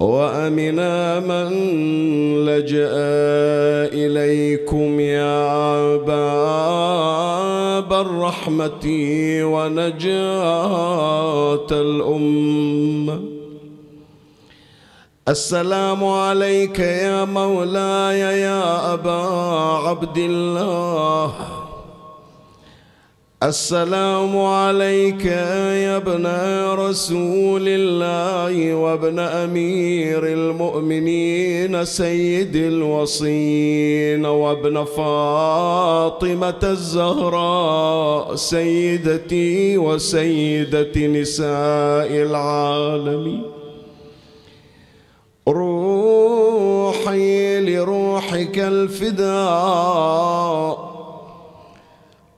وأمنا من لجأ إليكم يا باب الرحمة ونجاة الأمة. السلام عليك يا مولاي يا أبا عبد الله. السلام عليك يا ابن رسول الله وابن أمير المؤمنين سيد الوصين وابن فاطمة الزهراء سيدتي وسيدة نساء العالمين. روحي لروحك الفداء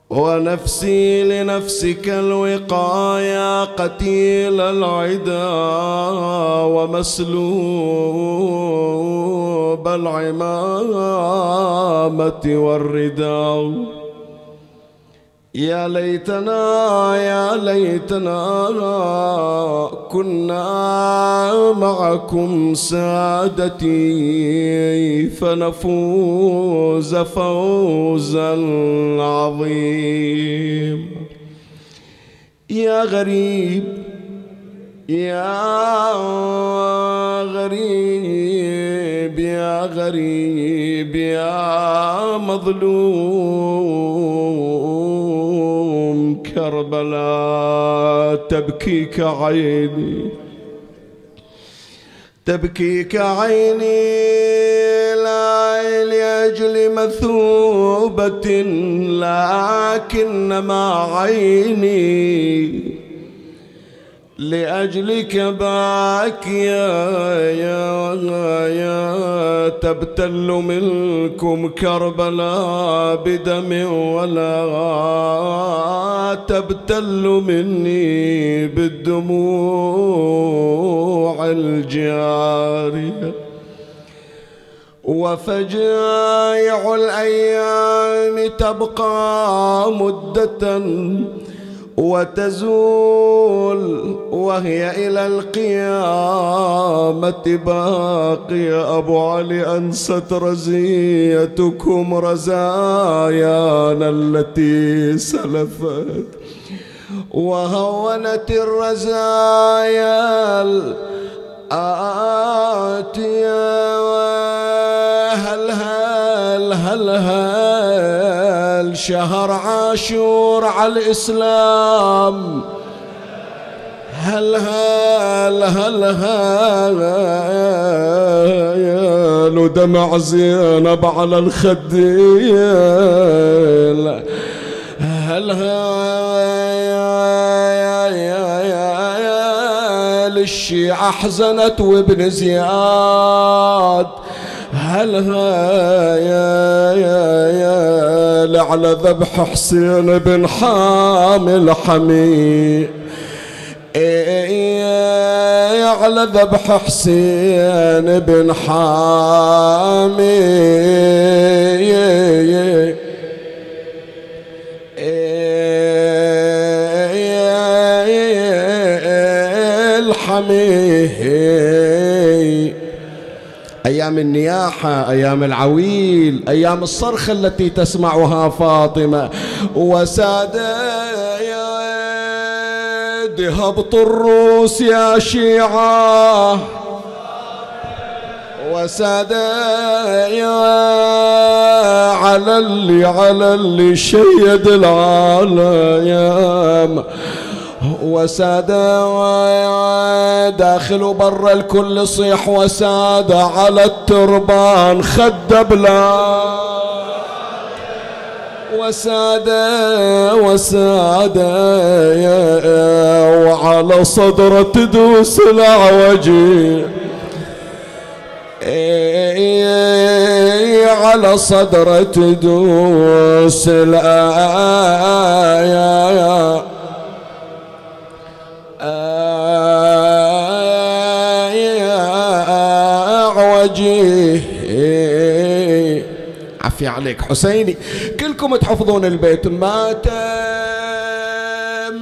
ونفسي لنفسك الوقاية قتيل العدا ومسلوب العمامة والرداء. يا ليتنا يا ليتنا كنا معكم سادتي فنفوز فوزا عظيما يا غريب يا غريب يا غريب يا مظلوم. كربلاء تبكيك عيني. تبكيك عيني لا لأجل مثوبة لكنما عيني. لأجلك باكيا يا يا تبتل منكم كربلاء بدم ولا تبتل مني بالدموع الجارية. وفجائع الأيام تبقى مدة وتزول وهي إلى القيامة باقية. أبو علي أنست رزيتكم رزايانا التي سلفت. وهونت الرزايا الآتية. هل هل هل هل شهر عاشور على الإسلام؟ هل هل هل هل دمع زينب على الخدين هل هل الشيعة أحزنت وابن زياد؟ هل يا يا يا لعلى ذبح حسين بن حامل حمي على ذبح حسين بن حامي الحمي أيام النياحة أيام العويل أيام الصرخة التي تسمعها فاطمة. وساد يا هبط الروس يا شيعة. وساد يا على اللي على اللي شيد العالم. وساد داخل وبر الكل صيح وساد على التربان خد بلا. وساد وساد وعلى صدره تدوس العوجي على صدره تدوس الآية وجيه عفي عليك. حسيني كلكم تحفظون البيت. ما تم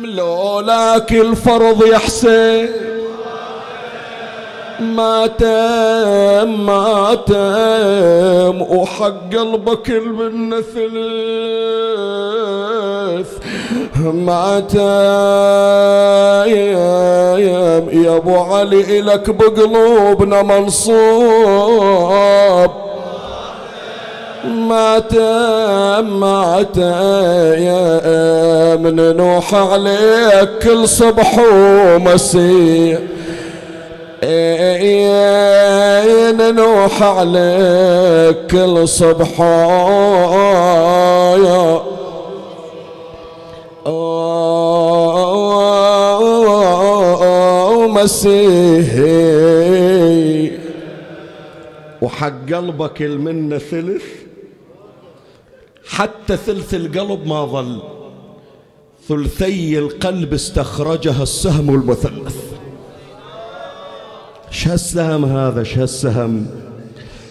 لولاك الفرض يا حسين ما تم ما تم. وحق قلبك المنة ثلث. ما تم. يا أبو علي لك بقلوبنا منصوب. مات مات يا من نوح عليك كل صبح ومسيح. نوح عليك كل صبح مسيحي. وحق قلبك المنة ثلث. حتى ثلث القلب ما ظل. ثلثي القلب استخرجها السهم المثلث. شو السهم هذا شو السهم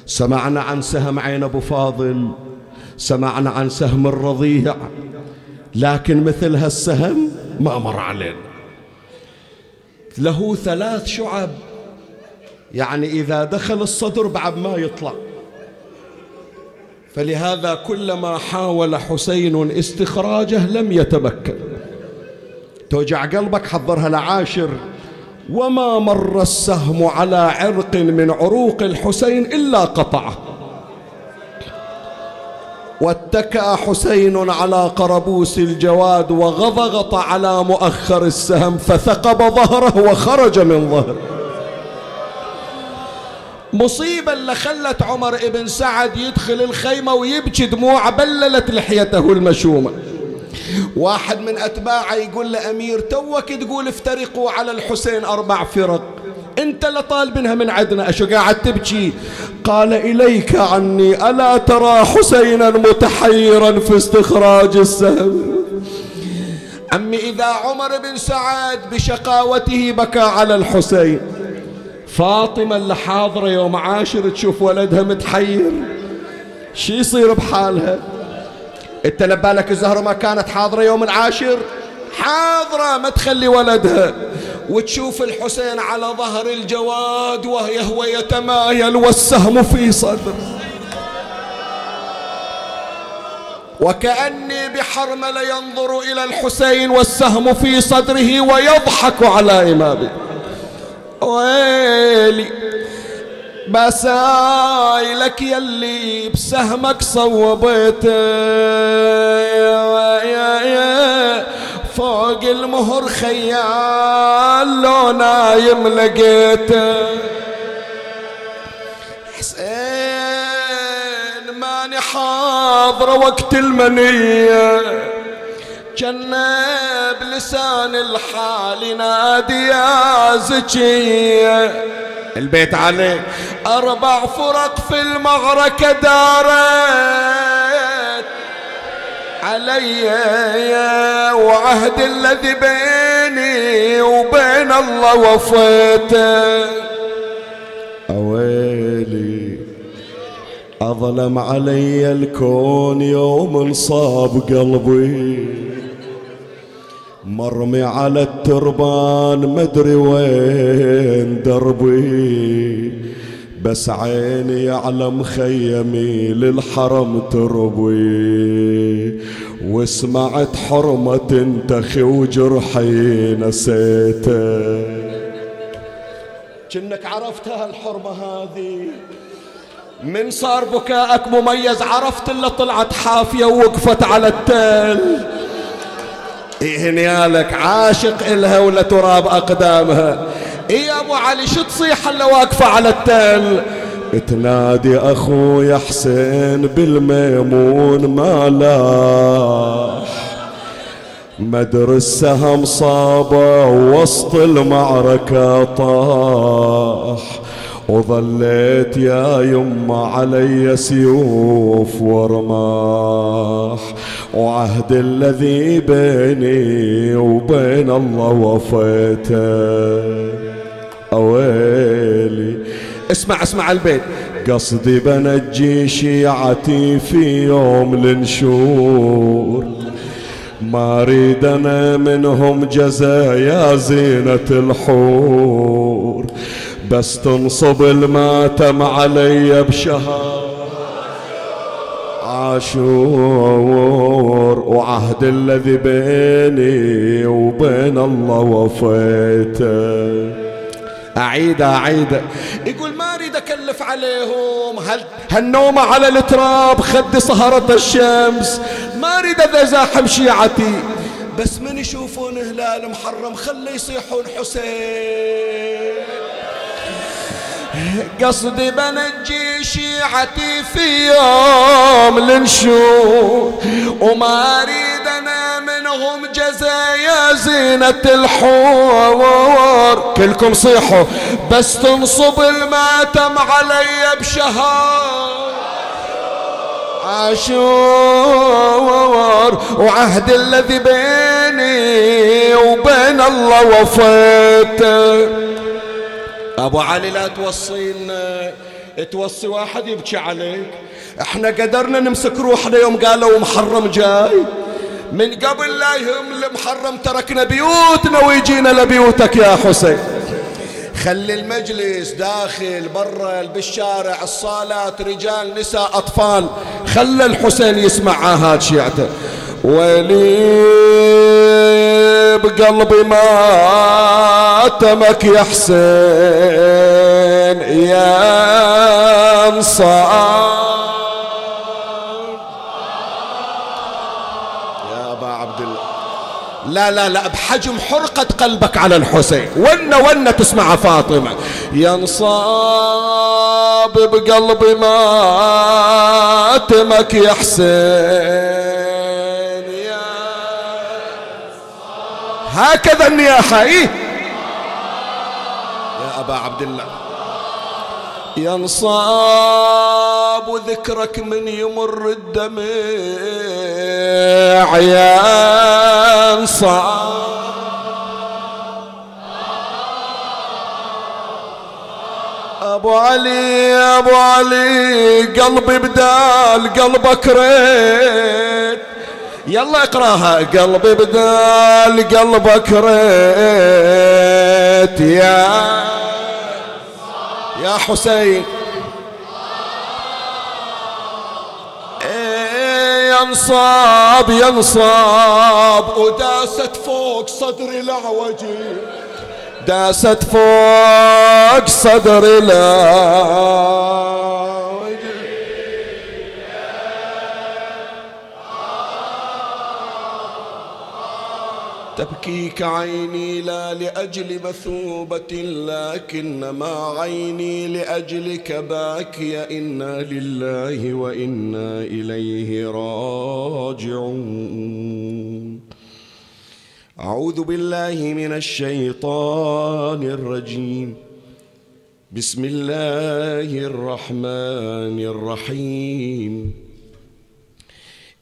سمعنا عن سهم عين أبو فاضل سمعنا عن سهم الرضيع لكن مثل هالسهم ما مر علينا. له ثلاث شعب. يعني إذا دخل الصدر بعد ما يطلع. فلهذا كلما حاول حسين استخراجه لم يتمكن. توجع قلبك حضرها لعاشر. وما مر السهم على عرق من عروق الحسين إلا قطعه. واتكأ حسين على قربوس الجواد وغضغط على مؤخر السهم فثقب ظهره وخرج من ظهره. مصيبة اللي خلت عمر ابن سعد يدخل الخيمة ويبكي دموع بللت لحيته المشومة. واحد من أتباعه يقول لأمير توك تقول افترقوا على الحسين أربع فرق. أنت لطالبنها من عدنا أشو قاعد تبكي؟ قال إليك عني ألا ترى حسينا متحيرا في استخراج السهم؟ عمي إذا عمر بن سعد بشقاوته بكى على الحسين. فاطمة اللي حاضرة يوم عاشر تشوف ولدها متحير. شي يصير بحالها؟ انت لبالك الزهرة ما كانت حاضرة يوم العاشر؟ حاضرة ما تخلي ولدها. وتشوف الحسين على ظهر الجواد ويهو يتمايل والسهم في صدره وكأني بحرملة ينظر إلى الحسين والسهم في صدره ويضحك على إمامه. ويلي بسايلك يلي بسهمك يا فوق المهر خيال لو نايم لقيته حسين ماني حاضر وقت المنية. جنة بلسان الحال نادي يا زكية. البيت عليه أربع فرق في المعركة دارت علي وعهد الذي بيني وبين الله وفيته. أويلي أظلم علي الكون يوم انصاب قلبي. مرمي على التربان مدري وين دربي. بس عيني يعلم خيمي للحرم تربي. وسمعت حرمة تنتخي وجرحي نسيته كنك عرفتها الحرمة هذه. من صار بكاءك مميز عرفت اللي طلعت حافية ووقفت على التل. هنيالك عاشق إلها ولا تراب أقدامها. إيه يا أبو علي شو تصيح اللي واقفة على التل؟ تنادي أخوي حسين بالميمون ما لاح. مدر السهم صابة وسط المعركة طاح. وظليت يا يما علي سيوف ورماح. وعهد الذي بيني وبين الله وفيته أويلي. اسمع اسمع البيت. قصدي بنجي شيعتي في يوم النشور ما أريد أنا منهم جزا يا زينة الحور. بس تنصب الماتم علي بشهر. عاشور وعهد الذي بيني وبين الله وفيته. أعيد أعيد. يقول ما أريد أكلف عليهم. هل هالنومة على التراب خد سهرة الشمس. ما أريد أزاحم شيعتي. بس من يشوفون هلال محرم خلي يصيحون حسين. قصدي بنجي شيعتي في يوم النشور وما أريد أنا منهم جزايا زينة الحور كلكم صيحوا بس تنصب الماتم علي بشهر عاشور وعهد الذي بيني وبين الله وفيته أبو علي لا توصينا. توصي واحد يبكي عليك. إحنا قدرنا نمسك روحنا يوم قالوا محرم جاي. من قبل لا يهم المحرم تركنا بيوتنا ويجينا لبيوتك يا حسين. خلي المجلس داخل برا بالشارع الصالات رجال نساء أطفال. خلى الحسين يسمع عهاد شيعته. ولي بقلبي ماتمك يا حسين يا انصار. يا أبا عبد الله. لا لا لا بحجم حرقة قلبك على الحسين. ون ون تسمع فاطمة. ينصاب بقلبي ماتمك يا حسين. هكذا النياحة. إيه؟ يا أبا عبد الله ينصاب ذكرك من يمر الدمع. ينصاب. أبو علي أبو علي قلبي بدال قلبك ريت. يلا اقراها قلبي بدال قلبك ريت يا يا حسين. إيه، ينصاب ينصاب وداست فوق صدري العوجي داست فوق صدري العوجي تبكيك عيني لا لأجل مثوبة لكنما عيني لأجلك باكية. إنا لله وإنا إليه راجعون. أعوذ بالله من الشيطان الرجيم. بسم الله الرحمن الرحيم.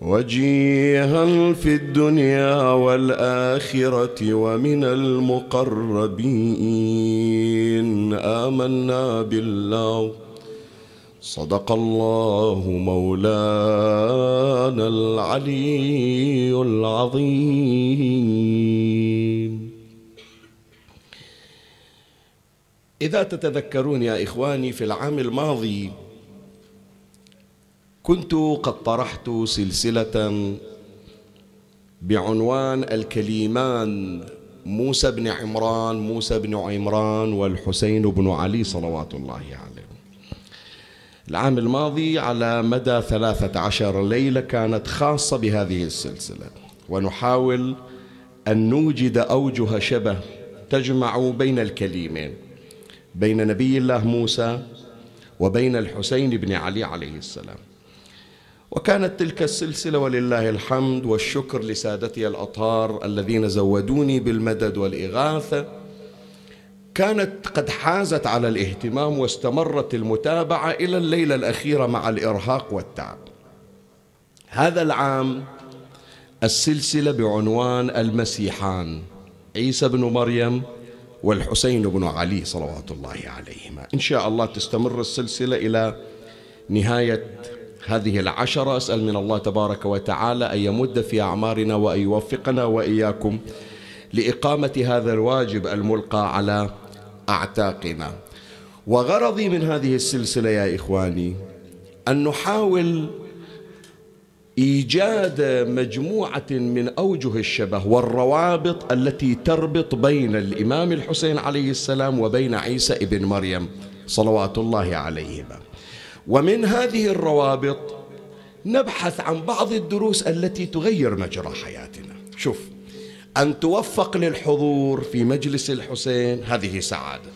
وجيها في الدنيا والآخرة ومن المقربين. آمنا بالله. صدق الله مولانا العلي العظيم. إذا تتذكرون يا إخواني في العام الماضي كنت قد طرحت سلسلة بعنوان الكليمان موسى بن عمران موسى بن عمران والحسين بن علي صلوات الله عليه العام الماضي على مدى ثلاثة عشر ليلة كانت خاصة بهذه السلسلة ونحاول أن نوجد أوجه شبه تجمع بين الكليمين بين نبي الله موسى وبين الحسين بن علي عليه السلام. وكانت تلك السلسلة ولله الحمد والشكر لسادتي الأطهار الذين زودوني بالمدد والإغاثة. كانت قد حازت على الاهتمام واستمرت المتابعة إلى الليلة الأخيرة مع الإرهاق والتعب. هذا العام السلسلة بعنوان المسيحان عيسى بن مريم والحسين بن علي صلوات الله عليهما. إن شاء الله تستمر السلسلة إلى نهاية هذه العشرة أسأل من الله تبارك وتعالى أن يمد في أعمارنا وأن يوفقنا وإياكم لإقامة هذا الواجب الملقى على أعتاقنا. وغرضي من هذه السلسلة يا إخواني أن نحاول إيجاد مجموعة من أوجه الشبه والروابط التي تربط بين الإمام الحسين عليه السلام وبين عيسى ابن مريم صلوات الله عليهما. ومن هذه الروابط نبحث عن بعض الدروس التي تغير مجرى حياتنا. شوف أن توفق للحضور في مجلس الحسين هذه سعادة.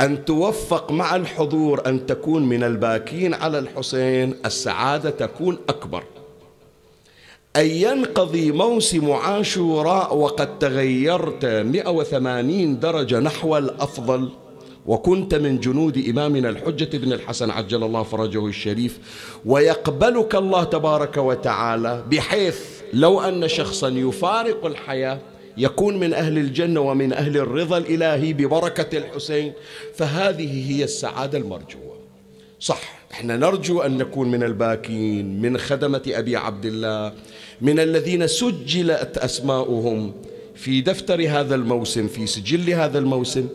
أن توفق مع الحضور أن تكون من الباكين على الحسين السعادة تكون أكبر. أن ينقضي موسم عاشوراء وقد تغيرت 180 درجة نحو الأفضل. وكنت من جنود إمامنا الحجة بن الحسن عجل الله فرجه الشريف ويقبلك الله تبارك وتعالى بحيث لو أن شخصا يفارق الحياة يكون من أهل الجنة ومن أهل الرضا الإلهي ببركة الحسين فهذه هي السعادة المرجوة. صح إحنا نرجو أن نكون من الباكين من خدمة أبي عبد الله من الذين سجلت أسماؤهم في دفتر هذا الموسم في سجل هذا الموسم.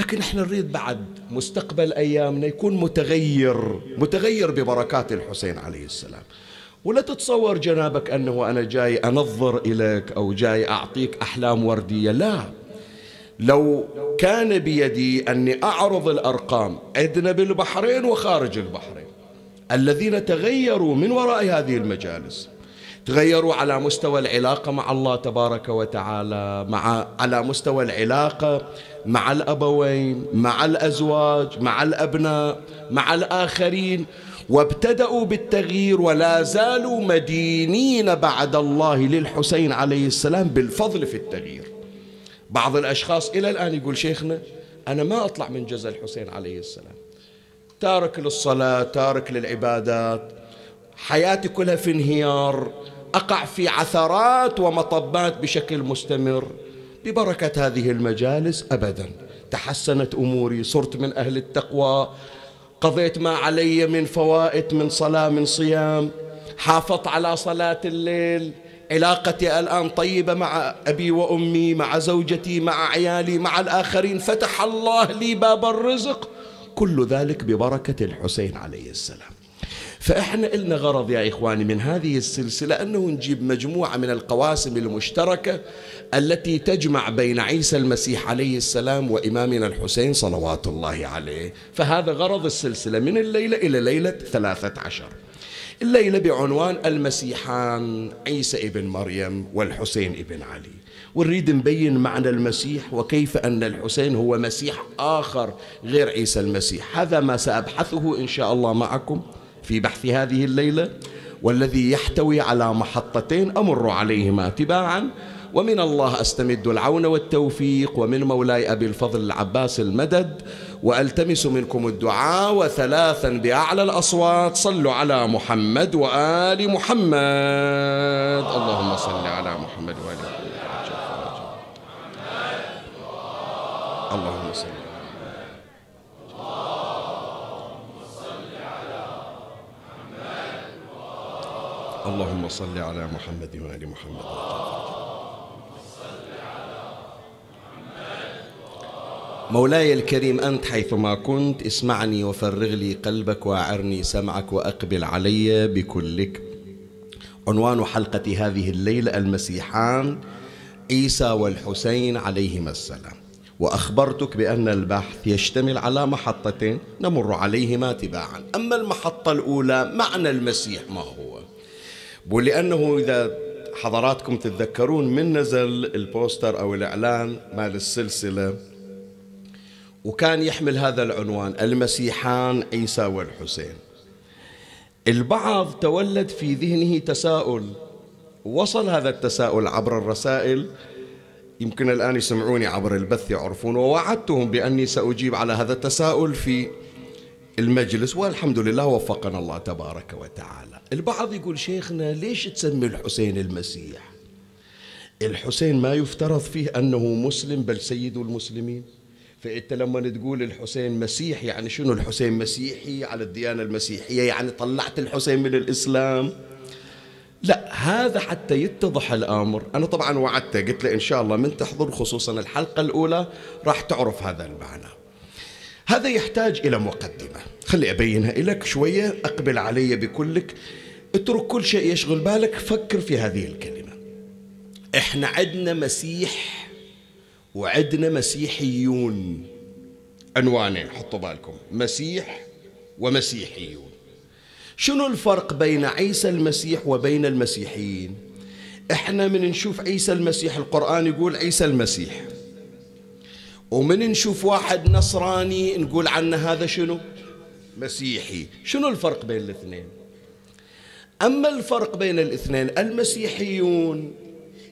لكن إحنا نريد بعد مستقبل أيامنا يكون متغير متغير ببركات الحسين عليه السلام. ولا تتصور جنابك أنه أنا جاي أنظر إليك أو جاي أعطيك أحلام وردية لا. لو كان بيدي أني أعرض الأرقام عندنا بالبحرين وخارج البحرين. الذين تغيروا من وراء هذه المجالس تغيروا على مستوى العلاقة مع الله تبارك وتعالى مع على مستوى العلاقة مع الأبوين مع الأزواج مع الأبناء مع الآخرين. وابتدأوا بالتغيير ولا زالوا مدينين بعد الله للحسين عليه السلام بالفضل في التغيير. بعض الأشخاص إلى الآن يقول شيخنا أنا ما أطلع من جزء الحسين عليه السلام. تارك للصلاة تارك للعبادات. حياتي كلها في انهيار. أقع في عثرات ومطبات بشكل مستمر. ببركة هذه المجالس أبدا. تحسنت أموري صرت من أهل التقوى. قضيت ما علي من فوائد من صلاة من صيام. حافظت على صلاة الليل. علاقتي الآن طيبة مع أبي وأمي مع زوجتي مع عيالي مع الآخرين. فتح الله لي باب الرزق. كل ذلك ببركة الحسين عليه السلام. فإحنا إلنا غرض يا إخواني من هذه السلسلة أنه نجيب مجموعة من القواسم المشتركة التي تجمع بين عيسى المسيح عليه السلام وإمامنا الحسين صلوات الله عليه. فهذا غرض السلسلة من الليلة إلى ليلة ثلاثة عشر. الليلة بعنوان المسيحان عيسى ابن مريم والحسين ابن علي. ونريد نبين معنى المسيح وكيف أن الحسين هو مسيح آخر غير عيسى المسيح. هذا ما سأبحثه إن شاء الله معكم. في بحث هذه الليلة والذي يحتوي على محطتين أمر عليهما تباعا. ومن الله أستمد العون والتوفيق ومن مولاي أبي الفضل العباس المدد. وألتمس منكم الدعاء وثلاثا بأعلى الأصوات. صلوا على محمد وآل محمد. اللهم صل على محمد وآل محمد اللهم صل اللهم صل على محمد وآل محمد. مولاي الكريم أنت حيثما كنت اسمعني وفرغ لي قلبك وأعرني سمعك وأقبل علي بكلك. عنوان حلقة هذه الليلة المسيحان عيسى والحسين عليهما السلام. وأخبرتك بأن البحث يشتمل على محطتين نمر عليهما تباعا. أما المحطة الأولى معنى المسيح ما هو؟ ولأنه إذا حضراتكم تتذكرون من نزل البوستر أو الإعلان مال السلسلة وكان يحمل هذا العنوان المسيحان عيسى والحسين. البعض تولد في ذهنه تساؤل وصل هذا التساؤل عبر الرسائل يمكن الآن يسمعوني عبر البث يعرفون ووعدتهم بأني سأجيب على هذا التساؤل في المجلس والحمد لله وفقنا الله تبارك وتعالى. البعض يقول شيخنا ليش تسمي الحسين المسيح؟ الحسين ما يفترض فيه أنه مسلم بل سيد المسلمين. فإنت لما تقول الحسين مسيح يعني شنو الحسين مسيحي على الديانة المسيحية؟ يعني طلعت الحسين من الإسلام؟ لا هذا حتى يتضح الأمر. أنا طبعا وعدته قلت له إن شاء الله من تحضر خصوصا الحلقة الأولى راح تعرف هذا المعنى. هذا يحتاج إلى مقدمة. خلي ابينها لك شوية أقبل علي بكلك. اترك كل شيء يشغل بالك فكر في هذه الكلمة. إحنا عندنا مسيح وعندنا مسيحيون. عنوانين حطوا بالكم. مسيح ومسيحيون. شنو الفرق بين عيسى المسيح وبين المسيحيين؟ إحنا من نشوف عيسى المسيح القرآن يقول عيسى المسيح. ومن نشوف واحد نصراني نقول عنه هذا شنو؟ مسيحي. شنو الفرق بين الاثنين؟ أما الفرق بين الاثنين المسيحيون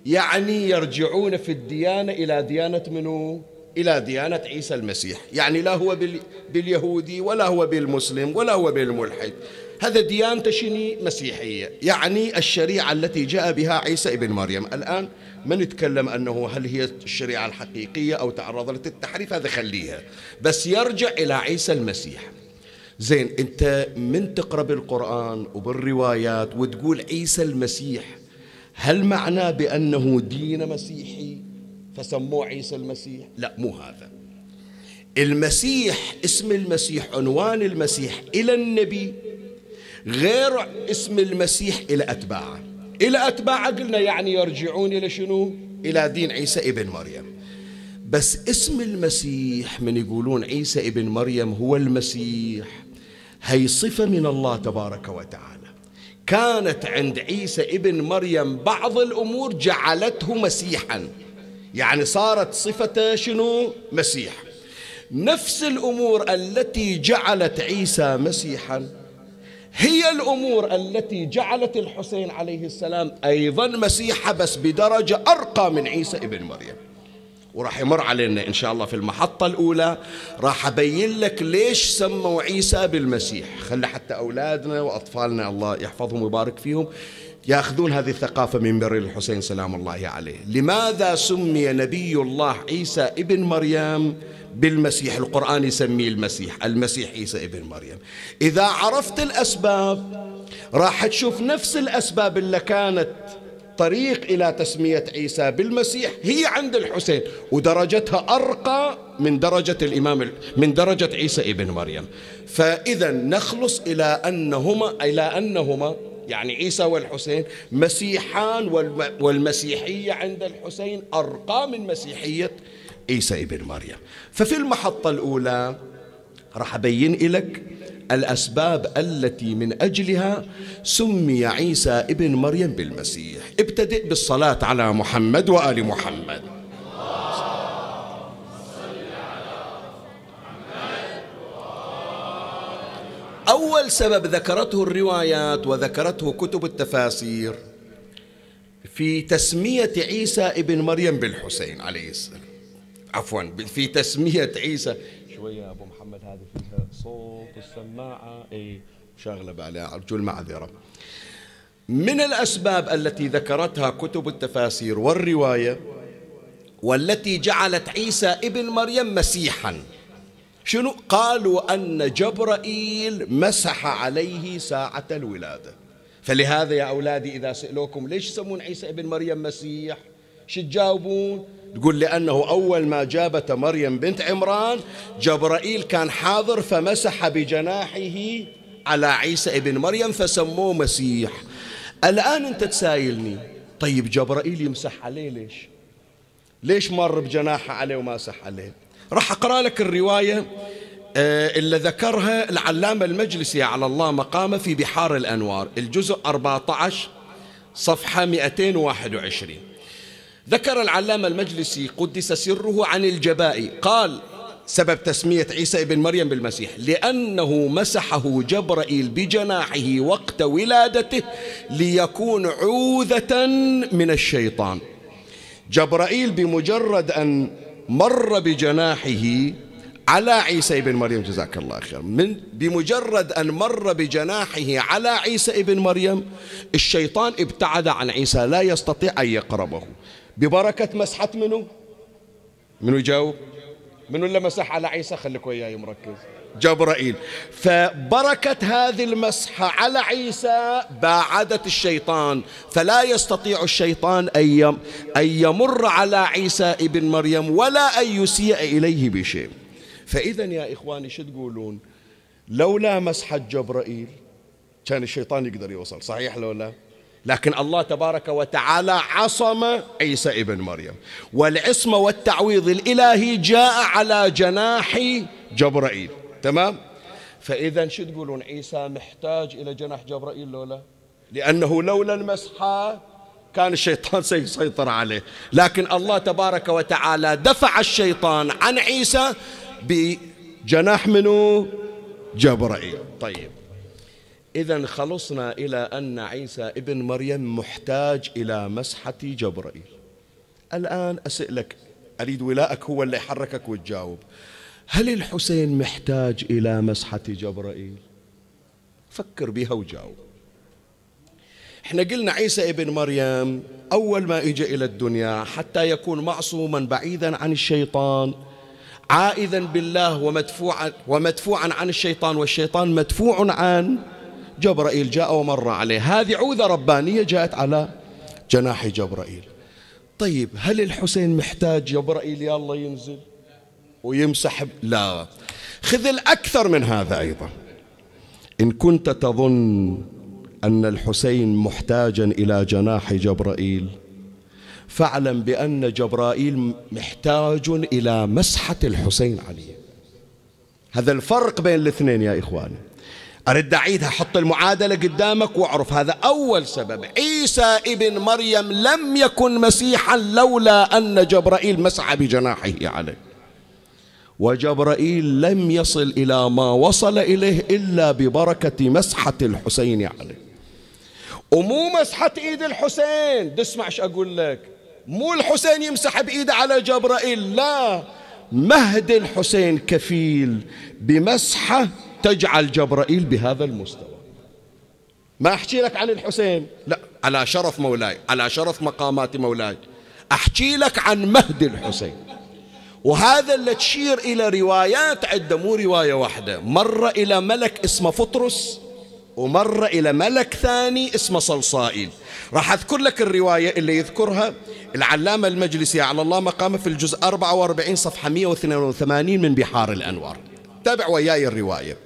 يعني يرجعون في الديانة إلى ديانة منو؟ إلى ديانة عيسى المسيح. يعني لا هو باليهودي ولا هو بالمسلم ولا هو بالملحد. هذا ديانته شني مسيحية يعني الشريعة التي جاء بها عيسى ابن مريم. الآن ما نتكلم أنه هل هي الشريعة الحقيقية أو تعرضت للتحريف هذا خليها. بس يرجع إلى عيسى المسيح. زين أنت من تقرأ بالقرآن وبالروايات وتقول عيسى المسيح هل معناه بأنه دين مسيحي؟ فسموه عيسى المسيح؟ لا مو هذا. المسيح اسم المسيح عنوان المسيح إلى النبي غير اسم المسيح إلى أتباعه إلى أتباعه قلنا يعني يرجعون إلى شنو؟ إلى دين عيسى ابن مريم. بس اسم المسيح من يقولون عيسى ابن مريم هو المسيح. هي صفة من الله تبارك وتعالى. كانت عند عيسى ابن مريم بعض الأمور جعلته مسيحا. يعني صارت صفته شنو؟ مسيح. نفس الأمور التي جعلت عيسى مسيحا هي الأمور التي جعلت الحسين عليه السلام أيضا مسيحا بس بدرجة أرقى من عيسى ابن مريم. وراح يمر علينا إن شاء الله في المحطة الأولى. راح أبين لك ليش سموا عيسى بالمسيح. خلي حتى أولادنا وأطفالنا الله يحفظهم ويبارك فيهم. ياخذون هذه الثقافة من بر الحسين سلام الله عليه. لماذا سمي نبي الله عيسى ابن مريم بالمسيح القرآن يسميه المسيح المسيح عيسى ابن مريم. إذا عرفت الأسباب راح تشوف نفس الأسباب اللي كانت الطريق إلى تسمية عيسى بالمسيح هي عند الحسين ودرجتها أرقى من درجة الإمام من درجة عيسى ابن مريم. فإذا نخلص إلى أنهما إلى أنهما يعني عيسى والحسين مسيحان والمسيحية عند الحسين أرقى من مسيحية عيسى ابن مريم. ففي المحطة الأولى راح أبين لك الأسباب التي من أجلها سمي عيسى ابن مريم بالمسيح. ابتدئ بالصلاة على محمد وآل محمد. أول سبب ذكرته الروايات وذكرته كتب التفاسير في تسمية عيسى ابن مريم بالحسين عليه السلام. عفوا في تسمية عيسى. شوية يا أبو محمد هذه فيها صوت السماعة. أي شاغلة بالها أرجو المعذرة. من الأسباب التي ذكرتها كتب التفاسير والرواية والتي جعلت عيسى ابن مريم مسيحا شنو؟ قالوا أن جبرائيل مسح عليه ساعة الولادة. فلهذا يا أولادي إذا سألوكم ليش يسمون عيسى ابن مريم مسيح؟ شو تجاوبون؟ تقول لأنه أول ما جابت مريم بنت عمران جبرائيل كان حاضر فمسح بجناحه على عيسى ابن مريم فسموه مسيح. الآن أنت تسايلني. طيب جبرائيل يمسح عليه ليش؟ ليش مر بجناحه عليه وماسح عليه؟ راح أقرأ لك الرواية آه، اللي ذكرها العلامة المجلسي على الله مقامه في بحار الأنوار الجزء 14 صفحة 221 ذكر العلامة المجلسي قدس سره عن الجبائي قال سبب تسمية عيسى ابن مريم بالمسيح لأنه مسحه جبرائيل بجناحه وقت ولادته ليكون عوذة من الشيطان. جبرائيل بمجرد أن مر بجناحه على عيسى ابن مريم جزاك الله خير من بمجرد أن مر بجناحه على عيسى ابن مريم الشيطان ابتعد عن عيسى لا يستطيع أن يقربه. ببركة مسحة منه منو يجاوب منو اللي مسح على عيسى؟ خليك وياي مركز. جبرائيل فبركة هذه المسحة على عيسى باعدت الشيطان فلا يستطيع الشيطان أن يمر على عيسى ابن مريم ولا أن يسيء إليه بشيء. فإذا يا إخواني شو تقولون؟ لولا مسحة جبرائيل كان الشيطان يقدر يوصل صحيح لو لا؟ لكن الله تبارك وتعالى عصم عيسى ابن مريم. والعصمة والتعويض الإلهي جاء على جناح جبرائيل. تمام؟ فإذا شو تقولون؟ عيسى محتاج إلى جناح جبرائيل لولا؟ لأنه لولا المسحة كان الشيطان سيسيطر عليه. لكن الله تبارك وتعالى دفع الشيطان عن عيسى بجناح منه جبرائيل. طيب. إذا خلصنا إلى أن عيسى ابن مريم محتاج إلى مسحة جبرائيل. الآن أسألك أريد ولائك هو اللي يحركك وتجاوب. هل الحسين محتاج إلى مسحة جبرائيل؟ فكر بها وجاوب. إحنا قلنا عيسى ابن مريم أول ما إجا إلى الدنيا حتى يكون معصوما بعيدا عن الشيطان عائذا بالله ومدفوعا ومدفوعا عن الشيطان والشيطان مدفوع عن جبرائيل جاء ومر عليه. هذه عوذة ربانية جاءت على جناح جبرائيل. طيب هل الحسين محتاج جبرائيل يا الله ينزل ويمسح لا. خذ الأكثر من هذا أيضا. إن كنت تظن أن الحسين محتاجا إلى جناح جبرائيل فاعلم بأن جبرائيل محتاج إلى مسحة الحسين عليه هذا الفرق بين الاثنين يا إخواني. أرد أعيدها. حط المعادلة قدامك واعرف هذا أول سبب. عيسى ابن مريم لم يكن مسيحا لولا أن جبرائيل مسح بجناحه عليه. وجبرائيل لم يصل إلى ما وصل إليه إلا ببركة مسحة الحسين عليه. ومو مسحة إيد الحسين. تسمع إيش أقول لك؟ مو الحسين يمسح بإيده على جبرائيل لا. مهد الحسين كفيل بمسحة تجعل جبرائيل بهذا المستوى. ما أحكي لك عن الحسين. لا على شرف مولاي على شرف مقامات مولاي. أحكي لك عن مهد الحسين. وهذا اللي تشير إلى روايات عدة مو رواية واحدة. مر إلى ملك اسمه فطرس ومر إلى ملك ثاني اسمه صلصائيل. راح أذكر لك الرواية اللي يذكرها. العلامة المجلسي على الله مقامه في الجزء 44 صفحة 182 من بحار الأنوار. تابع وياي الرواية.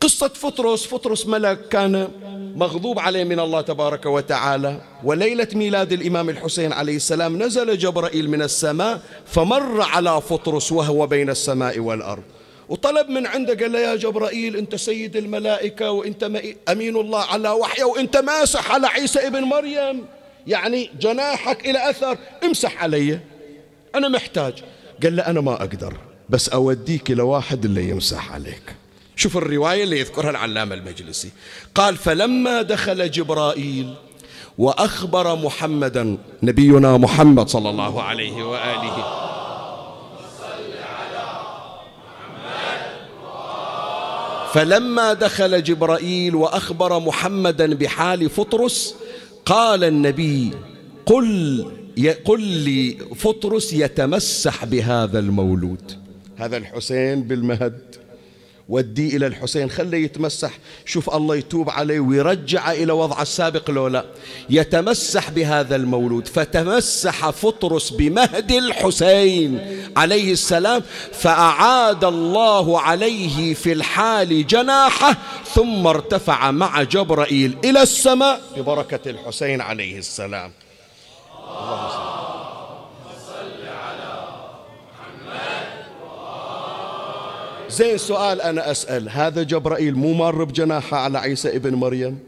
قصة فطرس فطرس ملك كان مغضوب عليه من الله تبارك وتعالى. وليلة ميلاد الإمام الحسين عليه السلام نزل جبرائيل من السماء فمر على فطرس وهو بين السماء والأرض. وطلب من عنده قال له يا جبرائيل أنت سيد الملائكة وأنت أمين الله على وحيه وأنت ماسح على عيسى ابن مريم. يعني جناحك إلى أثر امسح علي أنا محتاج. قال له أنا ما أقدر. بس أوديك إلى واحد اللي يمسح عليك. شوف الرواية اللي يذكرها العلامة المجلسي. قال فلما دخل جبرائيل وأخبر محمدا نبينا محمد صلى الله عليه وآله. فلما دخل جبرائيل وأخبر محمدا بحال فطرس قال النبي قل قل لي فطرس يتمسح بهذا المولود. هذا الحسين بالمهد. ودي إلى الحسين خليه يتمسح. شوف الله يتوب عليه ويرجع إلى وضع السابق لو لا. يتمسح بهذا المولود. فتمسح فطرس بمهد الحسين عليه السلام. فأعاد الله عليه في الحال جناحه ثم ارتفع مع جبرائيل إلى السماء ببركة الحسين عليه السلام. اللهم زين سؤال أنا أسأل. هذا جبرائيل مو مر بجناحه على عيسى ابن مريم؟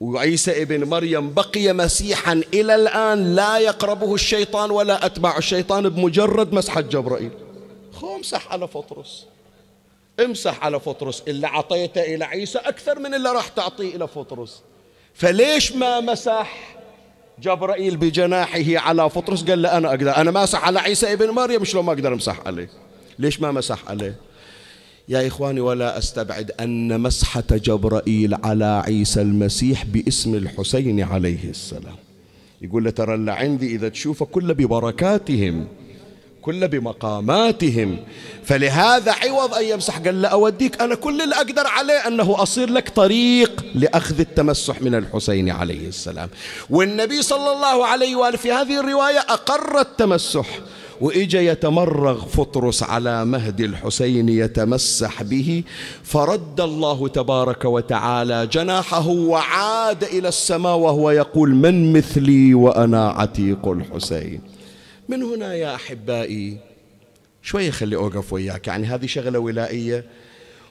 وعيسى ابن مريم بقي مسيحا إلى الآن لا يقربه الشيطان ولا أتباع الشيطان بمجرد مسحة جبرائيل. خو امسح على فطرس. امسح على فطرس. اللي عطيته إلى عيسى أكثر من اللي راح تعطيه إلى فطرس. فليش ما مسح جبرائيل بجناحه على فطرس؟ قال له أنا أقدر. أنا ماسح على عيسى ابن مريم شلون ما أقدر أمسح عليه؟ ليش ما مسح عليه؟ يا إخواني ولا أستبعد أن مسحة جبرائيل على عيسى المسيح باسم الحسين عليه السلام. يقول له ترى اللي عندي إذا تشوفه كله ببركاتهم كله بمقاماتهم. فلهذا عوض أن يمسح. قال له أوديك أنا كل اللي أقدر عليه أنه أصير لك طريق لأخذ التمسح من الحسين عليه السلام. والنبي صلى الله عليه وآله في هذه الرواية أقر التمسح. وإجا يتمرغ فطرس على مهد الحسين يتمسح به فرد الله تبارك وتعالى جناحه وعاد إلى السماء وهو يقول من مثلي وأنا عتيق الحسين. من هنا يا أحبائي؟ شوية خلي أوقف وياك يعني هذه شغلة ولائية.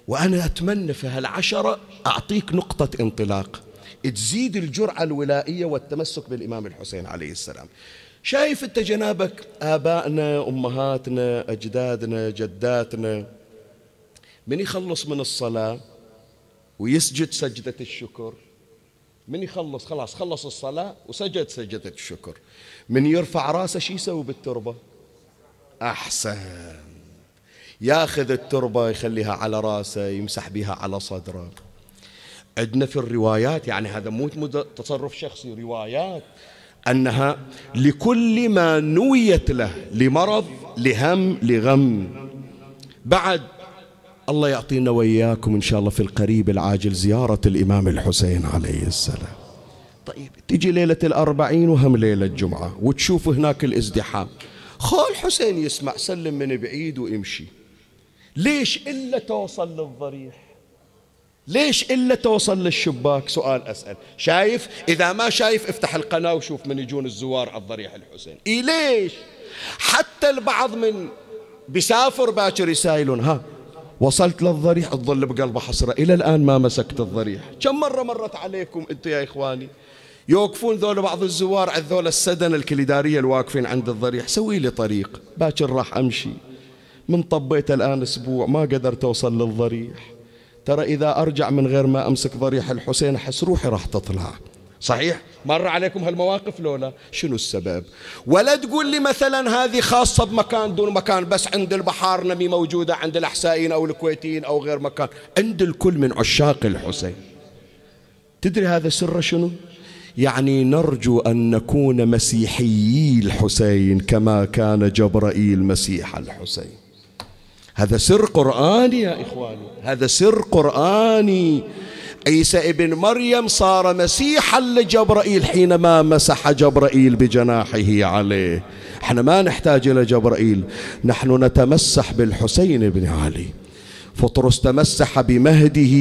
وأنا أتمنى في هالعشرة أعطيك نقطة انطلاق. تزيد الجرعة الولائية والتمسك بالإمام الحسين عليه السلام. شايف انت جنابك آبائنا أمهاتنا أجدادنا جداتنا من يخلص من الصلاة ويسجد سجدة الشكر؟ من يخلص؟ خلاص خلص الصلاة وسجد سجدة الشكر. من يرفع راسه شو يسوي بالتربة؟ أحسن. ياخذ التربة يخليها على راسه يمسح بها على صدره. عندنا في الروايات يعني هذا مو تصرف شخصي روايات. أنها لكل ما نويت له لمرض لهم لغم. بعد الله يعطينا وإياكم إن شاء الله في القريب العاجل زيارة الإمام الحسين عليه السلام. طيب تجي ليلة الأربعين وهم ليلة الجمعة وتشوف هناك الازدحام. خال حسين يسمع سلم من بعيد وامشي. ليش إلا توصل للضريح؟ ليش إلا توصل للشباك؟ سؤال أسأل. شايف؟ إذا ما شايف افتح القناة وشوف من يجون الزوار على الضريح الحسين. إيه ليش؟ حتى البعض من بيسافر باكر يسائلون ها وصلت للضريح تظل بقلبه حسرة. إلى الآن ما مسكت الضريح. كم مرة مرت عليكم أنتم يا إخواني؟ يوقفون ذول بعض الزوار على ذول السدن الكليدارية الواقفين عند الضريح. سوي لي طريق. باكر راح أمشي. من طبيت الآن أسبوع ما قدرت أوصل للضريح. ترى إذا أرجع من غير ما أمسك ضريح الحسين أحس روحي راح تطلع. صحيح؟ مر عليكم هالمواقف لولا؟ شنو السبب؟ ولا تقول لي مثلا هذه خاصة بمكان دون مكان بس عند البحار نمي موجودة عند الأحسائيين أو الكويتيين أو غير مكان. عند الكل من عشاق الحسين. تدري هذا سر شنو؟ يعني نرجو أن نكون مسيحيي الحسين كما كان جبرائيل مسيح الحسين. هذا سر قرآني يا إخواني هذا سر قرآني عيسى ابن مريم صار مسيحا لجبرائيل حينما مسح جبرائيل بجناحه عليه. إحنا ما نحتاج إلى جبرائيل نحن نتمسح بالحسين بن علي. فطرس تمسح بمهده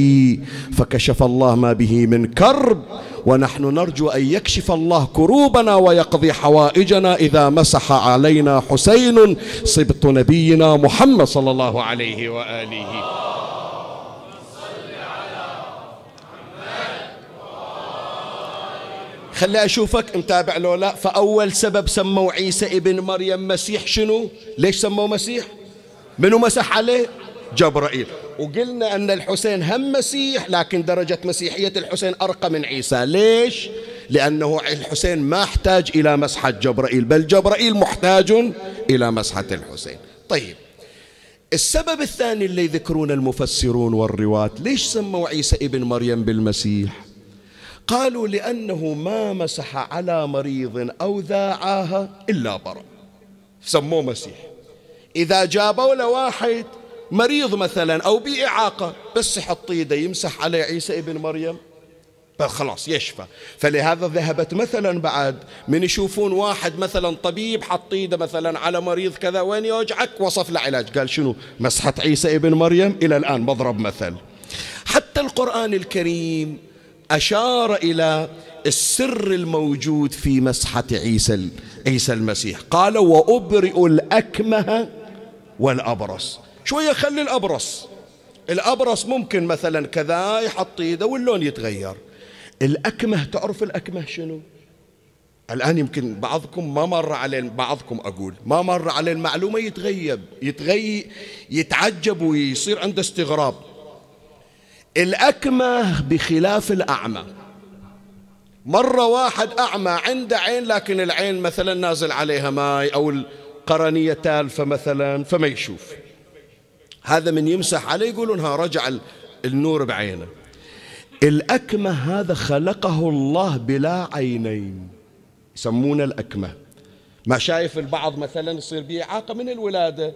فكشف الله ما به من كرب. ونحن نرجو أن يكشف الله كروبنا ويقضي حوائجنا إذا مسح علينا حسين صبط نبينا محمد صلى الله عليه وآله. خلي أشوفك متابع لو لا؟ فأول سبب سموا عيسى ابن مريم مسيح شنو؟ ليش سموه مسيح؟ منو مسح عليه؟ جبرائيل. وقلنا أن الحسين هم مسيح لكن درجة مسيحية الحسين أرقى من عيسى. ليش؟ لأنه الحسين ما احتاج إلى مسحة جبرائيل بل جبرائيل محتاج إلى مسحة الحسين. طيب السبب الثاني اللي يذكرون المفسرون والرواة ليش سموا عيسى ابن مريم بالمسيح؟ قالوا لأنه ما مسح على مريض أو ذاعاها إلا برأ. سموه مسيح. إذا جابوا له واحد مريض مثلا أو بإعاقة بس يحط يده يمسح عليه عيسى ابن مريم. خلاص يشفى. فلهذا ذهبت مثلا بعد من يشوفون واحد مثلا طبيب حط إيده مثلا على مريض كذا وين يوجعك؟ وصف له علاج. قال شنو؟ مسحة عيسى ابن مريم إلى الآن مضرب مثل. حتى القرآن الكريم أشار إلى السر الموجود في مسحة عيسى عيسى المسيح. قال وأبرئ الأكمه والأبرص. شوية خلي الأبرص. الأبرص ممكن مثلا كذا يحط إيده واللون يتغير. الأكمه تعرف الأكمه شنو؟ الآن يمكن بعضكم ما مر عليه بعضكم أقول ما مر عليه المعلومة يتغيب يتغي يتعجب ويصير عنده استغراب. الأكمه بخلاف الأعمى. مرة واحد أعمى عنده عين لكن العين مثلا نازل عليها ماي أو القرنية تالفة مثلا فما يشوف. هذا من يمسح عليه يقولون ها رجع النور بعينه. الأكمة هذا خلقه الله بلا عينين. يسمونه الأكمة. ما شايف البعض مثلا يصير به إعاقة من الولادة.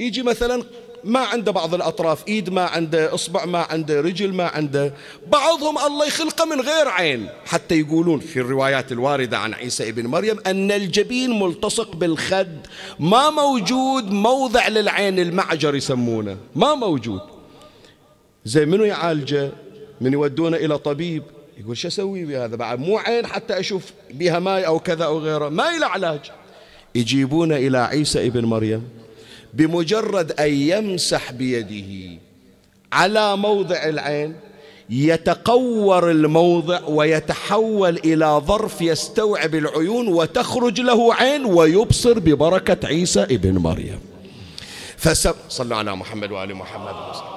يجي مثلا ما عنده بعض الأطراف إيد ما عنده إصبع ما عنده رجل ما عنده. بعضهم الله يخلقه من غير عين. حتى يقولون في الروايات الواردة عن عيسى ابن مريم أن الجبين ملتصق بالخد. ما موجود موضع للعين المعجر يسمونه. ما موجود. زي منو يعالجه؟ من يودونه إلى طبيب. يقول شو أسوي بهذا؟ بعد مو عين حتى أشوف بها ماي أو كذا أو غيره. ما إلى علاج. يجيبون إلى عيسى ابن مريم. بمجرد أن يمسح بيده على موضع العين يتقور الموضع ويتحول إلى ظرف يستوعب العيون وتخرج له عين ويبصر ببركة عيسى ابن مريم. فسب صلوا على محمد وآل محمد. وسلم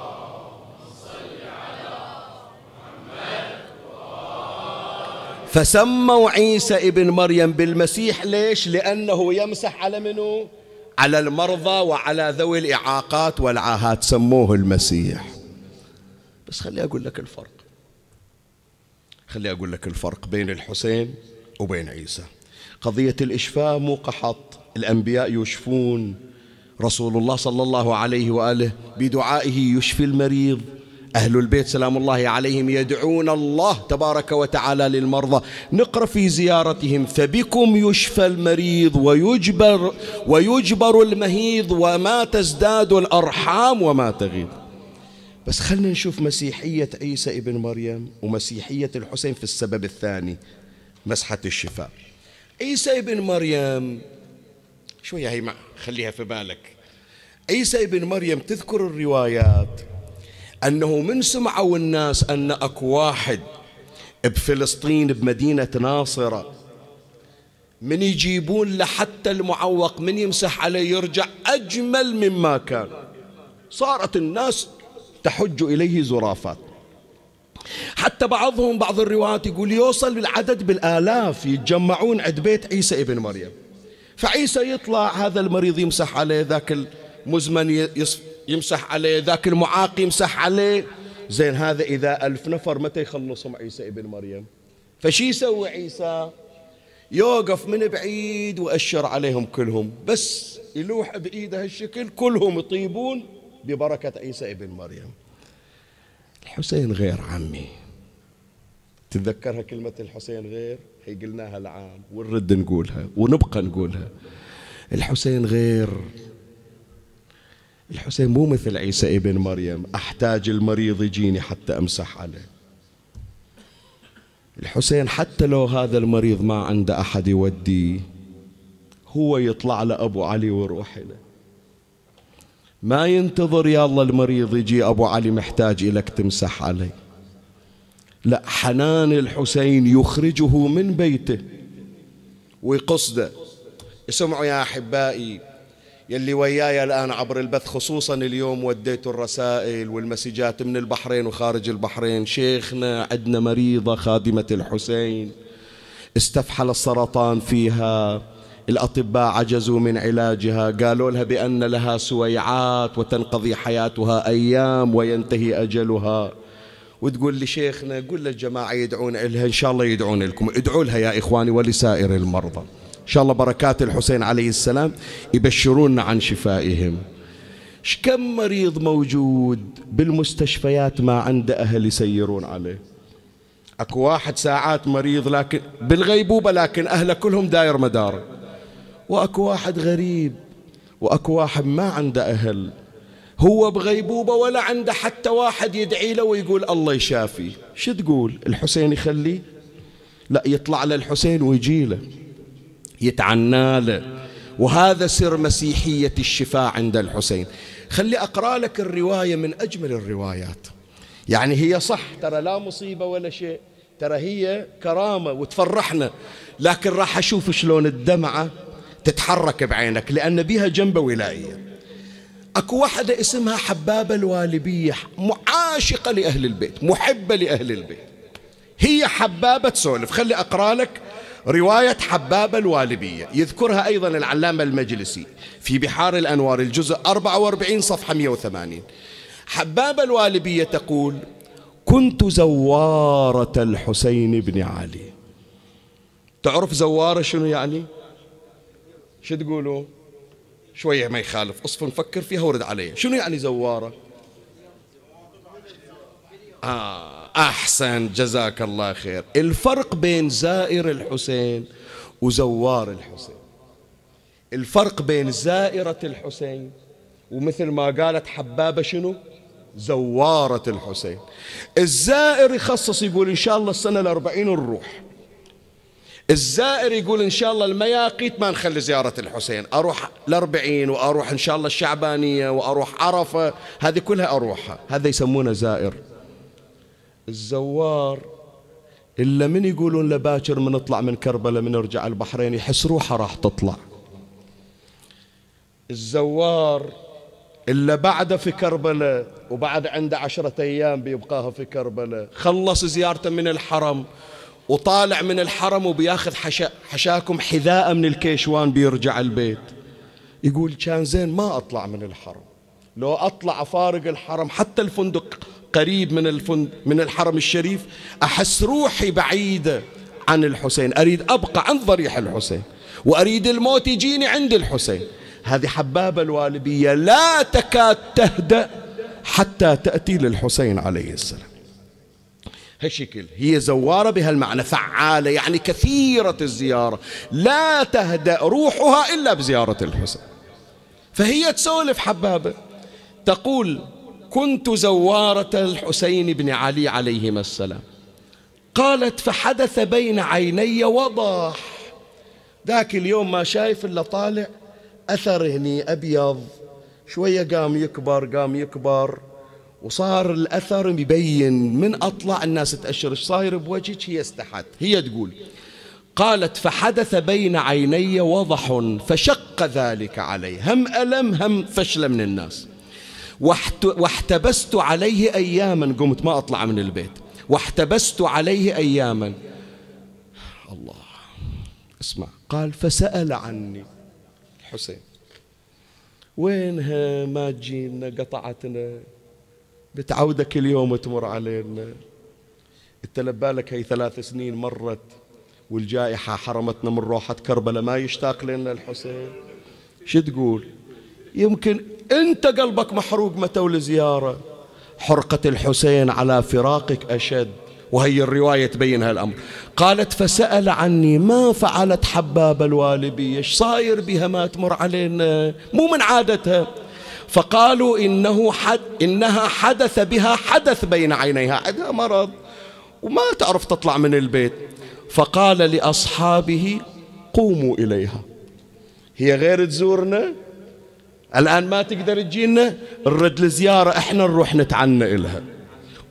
فسموا عيسى ابن مريم بالمسيح ليش؟ لأنه يمسح على منه على المرضى وعلى ذوي الإعاقات والعاهات سموه المسيح. بس خلي أقول لك الفرق. خلي أقول لك الفرق بين الحسين وبين عيسى. قضية الإشفاء مو قحط. الأنبياء يشفون. رسول الله صلى الله عليه وآله بدعائه يشفي المريض. أهل البيت سلام الله عليهم يدعون الله تبارك وتعالى للمرضى. نقرأ في زيارتهم فبكم يشفى المريض ويجبر ويجبر المهيض وما تزداد الأرحام وما تغيض بس خلنا نشوف مسيحية عيسى ابن مريم ومسيحية الحسين في السبب الثاني مسحة الشفاء. عيسى ابن مريم شوية هي خليها في بالك. عيسى ابن مريم تذكر الروايات. أنه من سمعوا الناس أن أكو واحد بفلسطين بمدينة ناصرة من يجيبون لحتى المعوق من يمسح عليه يرجع أجمل مما كان. صارت الناس تحج إليه زرافات. حتى بعضهم بعض الروايات يقول يوصل العدد بالآلاف يتجمعون عند بيت عيسى ابن مريم. فعيسى يطلع هذا المريض يمسح عليه ذاك المزمن يمسح عليه ذاك المعاق يمسح عليه. زين هذا إذا ألف نفر متى يخلصهم عيسى ابن مريم؟ فشي يسوي عيسى؟ يوقف من بعيد وأشر عليهم كلهم. بس يلوح بإيده هالشكل كلهم يطيبون ببركة عيسى ابن مريم. الحسين غير عمي. تتذكرها كلمة الحسين غير؟ هي قلناها العام ونرد نقولها ونبقى نقولها. الحسين غير الحسين مو مثل عيسى ابن مريم أحتاج المريض يجيني حتى أمسح عليه. الحسين حتى لو هذا المريض ما عنده أحد يوديه هو يطلع لأبو علي ويروح له. ما ينتظر يا الله المريض يجي أبو علي محتاج إليك تمسح عليه. لا حنان الحسين يخرجه من بيته ويقصده. اسمعوا يا أحبائي يلي وياي الآن عبر البث خصوصا اليوم وديت الرسائل والمسجات من البحرين وخارج البحرين. شيخنا عندنا مريضة خادمة الحسين. استفحل السرطان فيها. الأطباء عجزوا من علاجها. قالوا لها بأن لها سويعات وتنقضي حياتها أيام وينتهي أجلها. وتقول لي شيخنا قول للجماعة يدعون لها إن شاء الله يدعون لكم ادعوا لها يا إخواني ولسائر المرضى. إن شاء الله بركات الحسين عليه السلام يبشروننا عن شفائهم. كم مريض موجود بالمستشفيات ما عنده أهل يسيرون عليه؟ أكو واحد ساعات مريض لكن بالغيبوبة لكن أهله كلهم داير مداره وأكو واحد غريب وأكو واحد ما عنده أهل. هو بغيبوبة ولا عنده حتى واحد يدعي له ويقول الله يشافيه شو تقول؟ الحسين يخليه؟ لا يطلع له الحسين ويجي له. يتعنى له. وهذا سر مسيحية الشفاء عند الحسين. خلي أقرأ لك الرواية من أجمل الروايات. يعني هي صح ترى لا مصيبة ولا شيء. ترى هي كرامة وتفرحنا. لكن راح أشوف شلون الدمعة تتحرك بعينك لأن بها جنبة ولائية أكو واحدة اسمها حبابة الوالبية عاشقة لأهل البيت محبة لأهل البيت. هي حبابة تسولف. خلي أقرأ لك رواية حبابة الوالبية يذكرها أيضا العلامة المجلسي في بحار الأنوار الجزء 44 صفحة 180 حبابة الوالبية تقول كنت زوارة الحسين بن علي. تعرف زوارة شنو يعني؟ شو تقولوا؟ شوية ما يخالف اصفر نفكر فيها ورد عليه شنو يعني زوارة؟ آه. أحسن. جزاك الله خير. الفرق بين زائر الحسين وزوار الحسين. الفرق بين زائرة الحسين ومثل ما قالت حبابة شنو؟ زوارة الحسين. الزائر يخصص يقول إن شاء الله السنة الأربعين نروح. الزائر يقول إن شاء الله المياقيت ما نخلي زيارة الحسين. أروح الأربعين وأروح إن شاء الله الشعبانية وأروح عرفة. هذه كلها أروحها. هذا يسمونه زائر. الزوار. إلا من يقولون لباكر من نطلع من كربلاء من نرجع البحرين يحس روحه راح تطلع. الزوار إلا بعد في كربلاء وبعد عنده عشرة أيام بيبقاها في كربلاء. خلص زيارته من الحرم وطالع من الحرم وبياخذ حشا حشاكم حذاء من الكيشوان بيرجع البيت. يقول كان زين ما أطلع من الحرم. لو أطلع أفارق الحرم حتى الفندق قريب من الفندق من الحرم الشريف أحس روحي بعيدة عن الحسين. أريد أبقى عن ضريح الحسين وأريد الموت يجيني عند الحسين. هذه حبابة الوالبية لا تكاد تهدأ حتى تأتي للحسين عليه السلام. هالشكل هي زوارة بهالمعنى فعالة يعني كثيرة الزيارة. لا تهدأ روحها إلا بزيارة الحسين. فهي تسولف حبابة تقول كنت زوارة الحسين بن علي عليهما السلام. قالت فحدث بين عيني وضاح. ذاك اليوم ما شايف إلا طالع أثر هني أبيض. شوية قام يكبر قام يكبر. وصار الأثر مبين. من أطلع الناس تأشر. إيش صاير بوجهك؟ هي استحت. هي تقول قالت فحدث بين عيني وضح فشق ذلك علي. هم ألم هم فشل من الناس. واحتبست عليه أياما. قمت ما أطلع من البيت. واحتبست عليه أياما. الله. اسمع. قال فسأل عني. حسين. وينها ما تجينا قطعتنا؟ بتعودة كل يوم تمر علينا. انت لبالك هي ثلاث سنين مرت والجائحة حرمتنا من روحة كربلاء. ما يشتاق لنا الحسين. شو تقول؟ يمكن انت قلبك محروق متى لزيارة حرقة الحسين على فراقك أشد وهي الرواية تبين هالأمر. قالت فسأل عني ما فعلت حباب الوالبية إيش صاير بها؟ ما تمر علينا. مو من عادتها. فقالوا إنه حد إنها حدث بها حدث بين عينيها. عندها مرض وما تعرف تطلع من البيت. فقال لأصحابه قوموا إليها. هي غير تزورنا؟ الآن ما تقدر تجينا؟ نرد لزيارة إحنا نروح نتعنى إلها.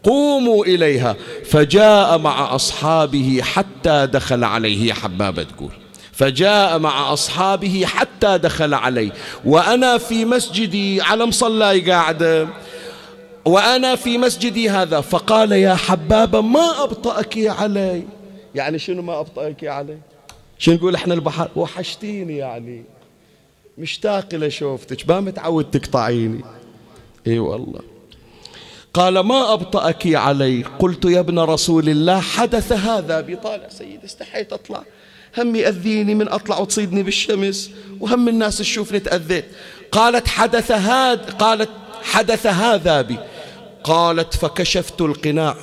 قوموا إليها. فجاء مع أصحابه حتى دخل عليه حبابة تقول. فجاء مع أصحابه حتى دخل علي وأنا في مسجدي على مصلاي قاعدة. وأنا في مسجدي هذا. فقال يا حبابة ما أبطأك علي. يعني شنو ما أبطأك علي؟ شنو نقول إحنا البحر؟ وحشتيني يعني. مشتاق لشوفتك ما متعود تقطعيني إي والله. قال ما أبطأك علي. قلت يا ابن رسول الله حدث هذا بطالع سيد استحيت أطلع. هم يأذيني من أطلع وتصيدني بالشمس وهم الناس تشوفني تأذيت. قالت حدث هذا قالت حدث هذا بي. قالت فكشفت القناع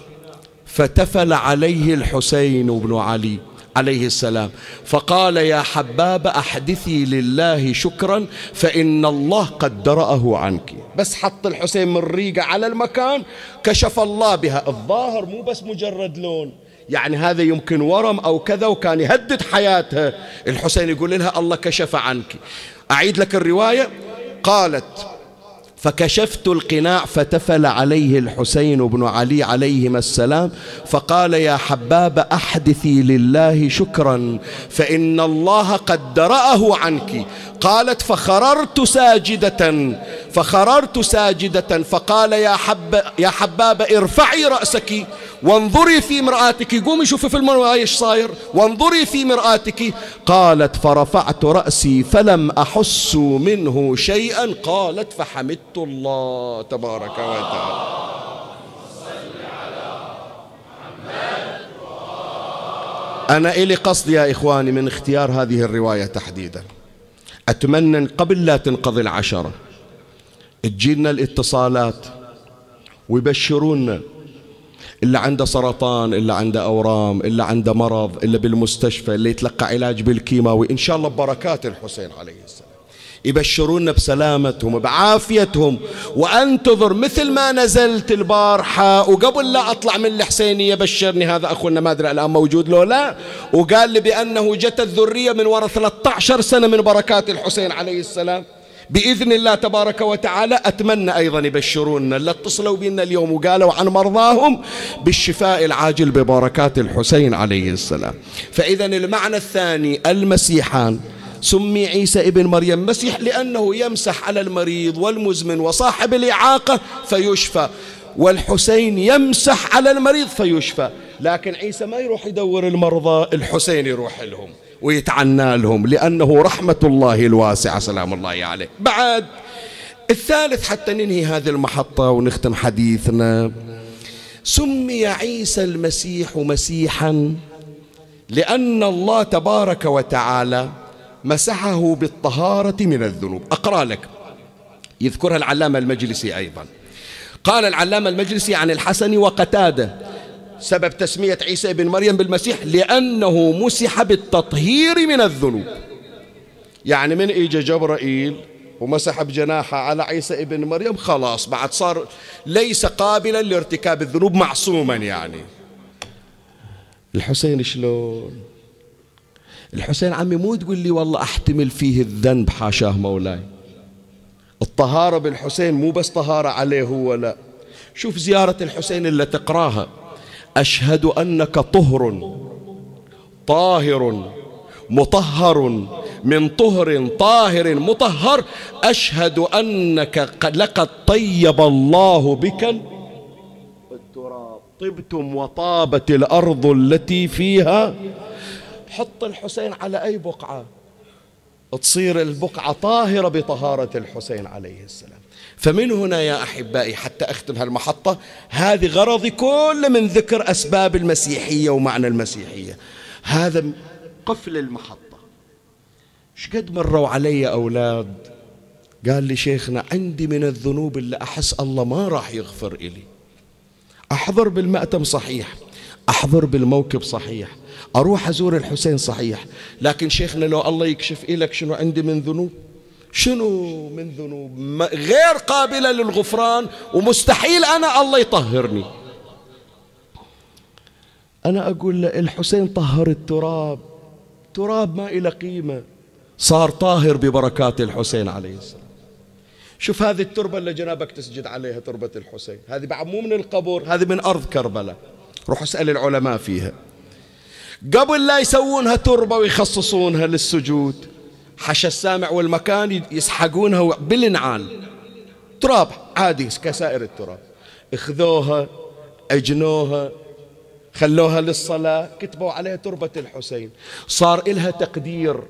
فتفل عليه الحسين بن علي. عليه السلام. فقال يا حباب أحدثي لله شكرا فإن الله قد درأه عنك. بس حط الحسين من ريقة على المكان كشف الله بها. الظاهر مو بس مجرد لون. يعني هذا يمكن ورم أو كذا وكان يهدد حياتها الحسين يقول لها الله كشف عنك. أعيد لك الرواية. قالت فكشفت القناع فتفل عليه الحسين بن علي عليهما السلام فقال يا حباب أحدثي لله شكرا فإن الله قد درأه عنك. قالت فخررت ساجدة فخررت ساجدة فقال يا حب يا حبابة ارفعي رأسك. وانظري في مرآتك. قومي شوفي في المرآة إيش صاير. وانظري في مرآتك. قالت فرفعت رأسي فلم أحس منه شيئا. قالت فحمدت الله تبارك وتعالى. أنا إلي قصد يا إخواني من اختيار هذه الرواية تحديدا. أتمنى قبل لا تنقضي العشرة تجينا الاتصالات ويبشرونا اللي عنده سرطان اللي عنده أورام اللي عنده مرض اللي بالمستشفى اللي يتلقى علاج بالكيماوي. إن شاء الله ببركات الحسين عليه السلام. يبشرونا بسلامتهم بعافيتهم وأنتظر مثل ما نزلت البارحة. وقبل لا أطلع من الحسينية بشرني هذا أخونا ما أدري الآن موجود له لا. وقال لي بأنه جت الذرية من وراء 13 سنة من بركات الحسين عليه السلام. بإذن الله تبارك وتعالى أتمنى أيضا يبشرونا اللي اتصلوا بنا اليوم وقالوا عن مرضاهم بالشفاء العاجل ببركات الحسين عليه السلام. فإذا المعنى الثاني المسيحان. سمي عيسى ابن مريم مسيح لأنه يمسح على المريض والمزمن وصاحب الإعاقة فيشفى والحسين يمسح على المريض فيشفى. لكن عيسى ما يروح يدور المرضى الحسين يروح لهم. ويتعنى لهم لأنه رحمة الله الواسعة سلام الله عليه. بعد الثالث حتى ننهي هذه المحطة ونختم حديثنا. سمي عيسى المسيح مسيحا لأن الله تبارك وتعالى مسحه بالطهارة من الذنوب. أقرأ لك. يذكرها العلامة المجلسي أيضا. قال العلامة المجلسي عن الحسن وقتاده سبب تسمية عيسى بن مريم بالمسيح لأنه مسح بالتطهير من الذنوب. يعني من إجا جبرائيل ومسح بجناحه على عيسى ابن مريم خلاص بعد صار ليس قابلا لارتكاب الذنوب معصوما يعني. الحسين شلون؟ الحسين عمي مو تقول لي والله أحتمل فيه الذنب حاشاه مولاي. الطهارة بالحسين مو بس طهارة عليه هو لا. شوف زيارة الحسين اللي تقراها. أشهد أنك طهر طاهر مطهر من طهر طاهر مطهر. أشهد أنك لقد طيب الله بك التراب طبتم وطابت الأرض التي فيها. حط الحسين على أي بقعة؟ تصير البقعة طاهرة بطهارة الحسين عليه السلام. فمن هنا يا أحبائي حتى أختم هالمحطة هذه غرضي كله من ذكر أسباب المسيحية ومعنى المسيحية. هذا قفل المحطة. شقد مروا علي أولاد؟ قال لي شيخنا عندي من الذنوب اللي أحس الله ما راح يغفر إلي. أحضر بالمأتم صحيح أحضر بالموكب صحيح أروح أزور الحسين صحيح. لكن شيخنا لو الله يكشف إلك شنو عندي من ذنوب؟ شنو من ذنوب؟ غير قابلة للغفران ومستحيل أنا الله يطهرني. أنا أقول له الحسين طهر التراب. تراب ما إلى قيمة. صار طاهر ببركات الحسين عليه السلام. شوف هذه التربة اللي جنابك تسجد عليها تربة الحسين. هذه بعد مو من القبر هذه من أرض كربلاء. روح اسأل العلماء فيها. قبل لا يسوونها تربة ويخصصونها للسجود حشى السامع والمكان يسحقونها بالنعال تراب عادي كسائر التراب. اخذوها أجنوها خلوها للصلاة كتبوا عليها تربة الحسين. صار إلها تقدير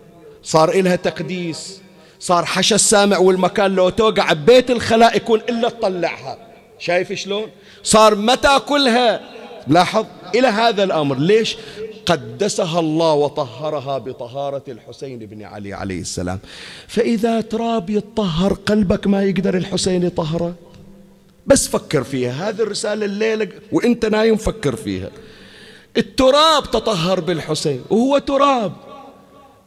صار إلها تقديس. صار حشى السامع والمكان لو توقع ببيت الخلاء يكون إلا تطلعها. شايف شلون؟ صار متى كلها؟ لاحظ إلى هذا الأمر. ليش؟ قدسها الله وطهرها بطهارة الحسين بن علي عليه السلام. فإذا تراب يطهر قلبك ما يقدر الحسين يطهره. بس فكر فيها هذه الرسالة الليلة وإنت نايم فكر فيها. التراب تطهر بالحسين وهو تراب.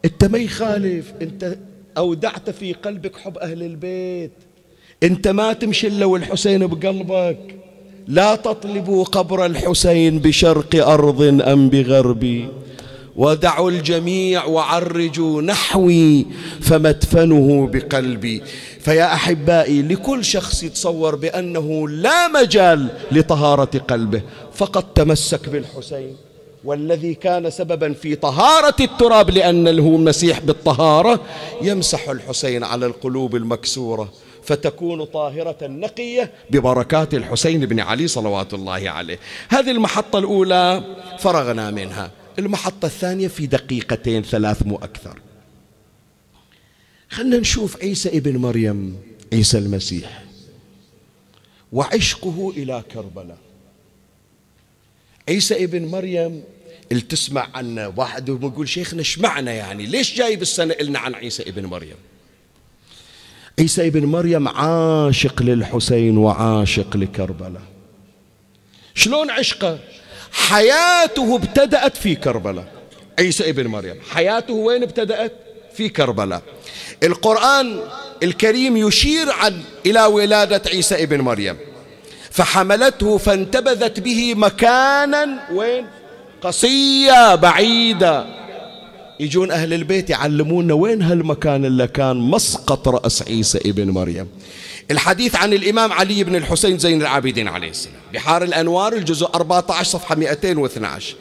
أنت ما يخالف أنت أودعت في قلبك حب أهل البيت. أنت ما تمشي إلا والحسين بقلبك. لا تطلبوا قبر الحسين بشرق أرض أم بغرب. ودعوا الجميع وعرجوا نحوي فمدفنه بقلبي. فيا أحبائي لكل شخص يتصور بأنه لا مجال لطهارة قلبه. فقط تمسك بالحسين والذي كان سببا في طهارة التراب لأن له المسيح بالطهارة يمسح الحسين على القلوب المكسورة. فتكون طاهرة نقية ببركات الحسين بن علي صلوات الله عليه. هذه المحطة الأولى فرغنا منها. المحطة الثانية في دقيقتين ثلاث مو أكثر. خلنا نشوف عيسى ابن مريم عيسى المسيح وعشقه إلى كربلاء. عيسى ابن مريم اللي تسمع عنه؟ واحد يقول شيخنا إيش معنى يعني؟ ليش جايب السنة لنا عن عيسى ابن مريم؟ عيسى ابن مريم عاشق للحسين وعاشق لكربلاء. شلون عشقه؟ حياته ابتدأت في كربلاء. عيسى ابن مريم حياته وين ابتدأت؟ في كربلاء. القرآن الكريم يشير عن إلى ولادة عيسى ابن مريم. فحملته فانتبذت به مكانا وين؟ قصية بعيدة. يجون أهل البيت يعلمونا وين هالمكان اللي كان مسقط رأس عيسى ابن مريم. الحديث عن الإمام علي بن الحسين زين العابدين عليه السلام. بحار الأنوار الجزء 14 صفحة 212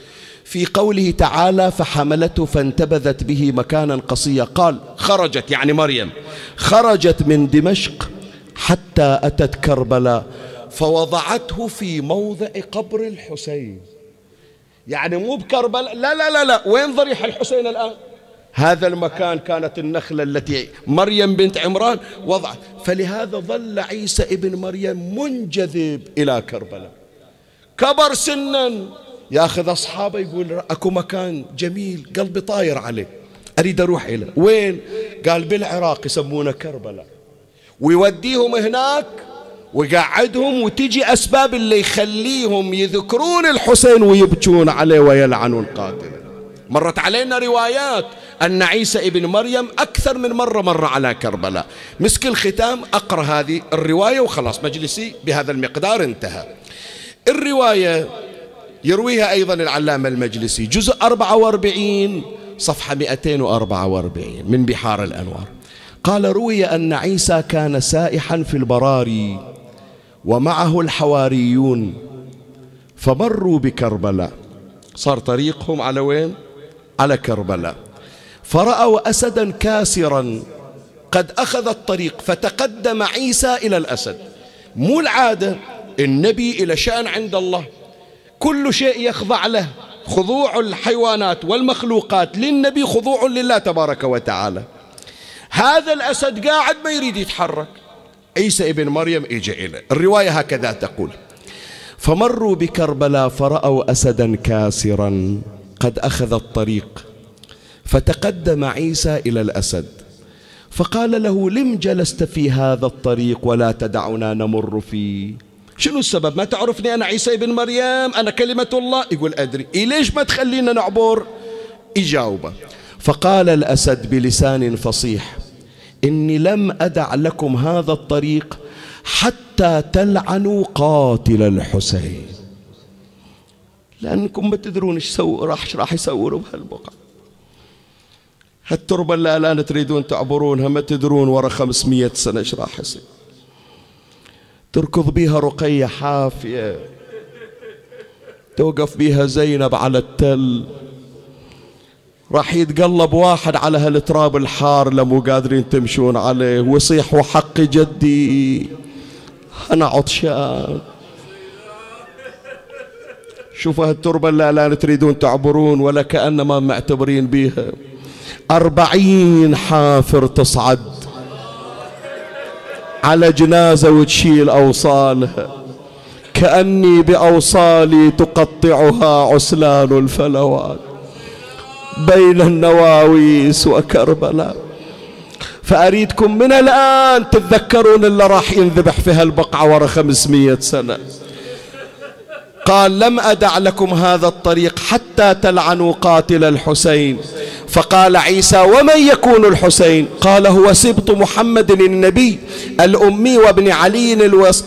في قوله تعالى فحملته فانتبذت به مكانا قصيا. قال خرجت يعني مريم خرجت من دمشق حتى أتت كربلاء فوضعته في موضع قبر الحسين. يعني مو بكربلاء. لا لا لا لا. وين ضريح الحسين الآن؟ هذا المكان كانت النخلة التي مريم بنت عمران وضعت. فلهذا ظل عيسى ابن مريم منجذب إلى كربلاء. كبر سنا. ياخذ أصحابه يقول أكو مكان جميل قلبي طاير عليه. أريد أروح إليه وين؟ قال بالعراق يسمونه كربلاء. ويوديهم هناك ويقعدهم وتجي أسباب اللي يخليهم يذكرون الحسين ويبكون عليه ويلعنون قاتله. مرت علينا روايات أن عيسى ابن مريم أكثر من مرة مر على كربلاء. مسك الختام أقرأ هذه الرواية وخلاص مجلسي بهذا المقدار انتهى. الرواية يرويها أيضا العلامة المجلسي جزء 44 صفحة 244 من بحار الأنوار. قال روي أن عيسى كان سائحا في البراري. ومعه الحواريون فمروا بكربلاء. صار طريقهم على وين؟ على كربلاء. فرأوا أسدا كاسرا قد أخذ الطريق فتقدم عيسى إلى الأسد. مو العادة النبي إلى شأن عند الله. كل شيء يخضع له خضوع الحيوانات والمخلوقات للنبي خضوع لله تبارك وتعالى. هذا الأسد قاعد ما يريد يتحرك. عيسى ابن مريم اجى إليه الرواية هكذا تقول فمروا بكربلاء فرأوا أسدا كاسرا قد أخذ الطريق فتقدم عيسى إلى الأسد فقال له لم جلست في هذا الطريق ولا تدعنا نمر فيه؟ شنو السبب؟ ما تعرفني أنا عيسى ابن مريم؟ أنا كلمة الله. يقول أدري. إيه ليش ما تخلينا نعبر؟ يجاوبه فقال الأسد بلسان فصيح إني لم أدع لكم هذا الطريق حتى تلعنوا قاتل الحسين. لأنكم ما تدرون إيش سووا راح راح يسووا بهالبقعة. هالتربة اللي الآن تريدون تعبرونها ما تدرون ورا خمسمية سنة إيش راح يصير. تركض بيها رقية حافية. توقف بيها زينب على التل. راح يتقلب واحد على هالتراب الحار لمو قادرين تمشون عليه. ويصيح وحق جدي أنا عطشان. شوفوا هالتربة اللي لا تريدون تعبرون ولا كأنما معتبرين بيها. أربعين حافر تصعد على جنازة وتشيل أوصالها. كأني بأوصالي تقطعها عسلان الفلوات. بين النواويس وكربلاء. فأريدكم من الآن تتذكرون اللي راح ينذبح في هالبقعة ورا خمسمية سنة. قال لم أدع لكم هذا الطريق حتى تلعنوا قاتل الحسين. فقال عيسى ومن يكون الحسين؟ قال هو سبط محمد النبي الأمي وابن علي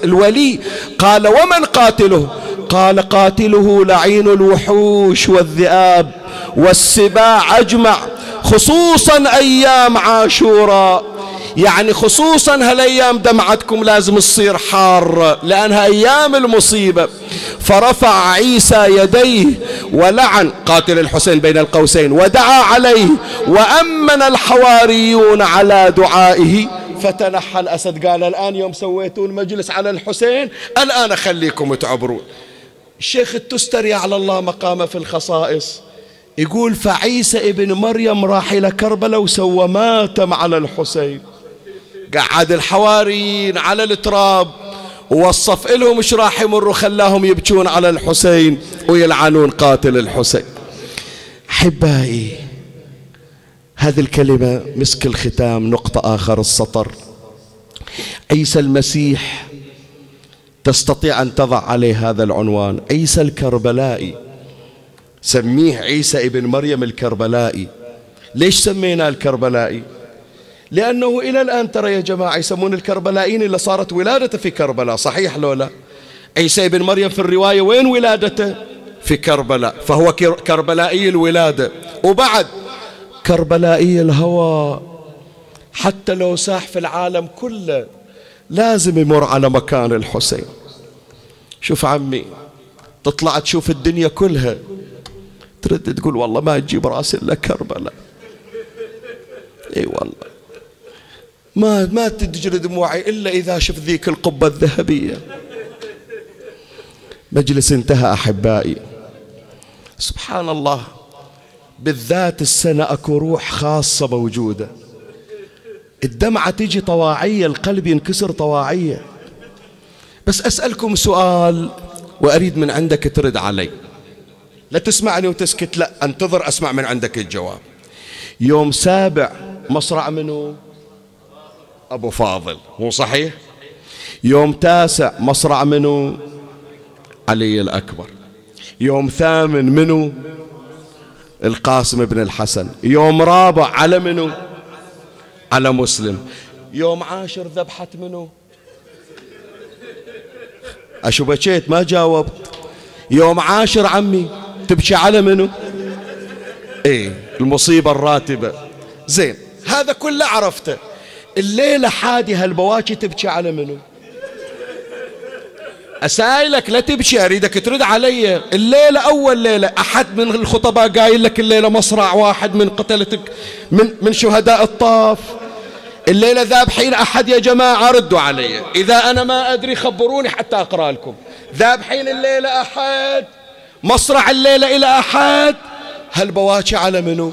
الولي. قال ومن قاتله؟ قال قاتله لعين الوحوش والذئاب والسباع أجمع خصوصا أيام عاشوراء. يعني خصوصا هالأيام دمعتكم لازم تصير حارة لأنها أيام المصيبة. فرفع عيسى يديه ولعن قاتل الحسين بين القوسين ودعا عليه وأمن الحواريون على دعائه. فتنحى الأسد قال الآن يوم سويتون مجلس على الحسين الآن خليكم تعبرون. الشيخ التستري على الله مقامه في الخصائص. يقول فعيسى ابن مريم راح إلى كربلاء وسوى ماتم على الحسين. قعد الحواريين على التراب ووصف لهم إيش راح يمروا خلاهم يبكون على الحسين ويلعنون قاتل الحسين. أحبائي هذه الكلمة مسك الختام نقطة آخر السطر. عيسى المسيح تستطيع أن تضع عليه هذا العنوان. عيسى الكربلائي. سميه عيسى ابن مريم الكربلائي. ليش سميناه الكربلائي؟ لأنه إلى الآن ترى يا جماعة يسمون الكربلائيين اللي صارت ولادته في كربلاء. صحيح لولا عيسى بن مريم في الرواية وين ولادته؟ في كربلاء. فهو كربلائي الولادة. وبعد كربلائي الهوى. حتى لو ساح في العالم كله لازم يمر على مكان الحسين. شوف عمي تطلع تشوف الدنيا كلها. ترد تقول والله ما تجيب راس إلا كربلاء. إي والله. ما ما تجري دموعي إلا إذا شفت ذيك القبة الذهبية. مجلس انتهى أحبائي. سبحان الله بالذات السنة أكو روح خاصة موجودة. الدمعة تجي طواعية القلب ينكسر طواعية. بس أسألكم سؤال وأريد من عندك ترد علي. لا تسمعني وتسكت لا أنتظر أسمع من عندك الجواب. يوم سابع مصرع منه أبو فاضل. مو صحيح؟ يوم تاسع مصرع منو؟ علي الأكبر. يوم ثامن منو؟ القاسم بن الحسن. يوم رابع على منو؟ على مسلم. يوم عاشر ذبحت منو؟ أشو بكيت ما جاوبت. يوم عاشر عمي تبكي على منو؟ إيه المصيبة الراتبة. زين هذا كله عرفته. الليلة حادي هالبواكي تبكي على منو؟ أسائلك لا تبكي أريدك ترد علي. الليلة أول ليلة أحد من الخطباء قايل لك الليلة مصرع واحد من قتلتك من, من شهداء الطاف. الليلة ذابحين أحد يا جماعة ردوا علي. إذا أنا ما أدري خبروني حتى أقرأ لكم. ذابحين الليلة أحد مصرع الليلة إلى أحد. هالبواكي على منو؟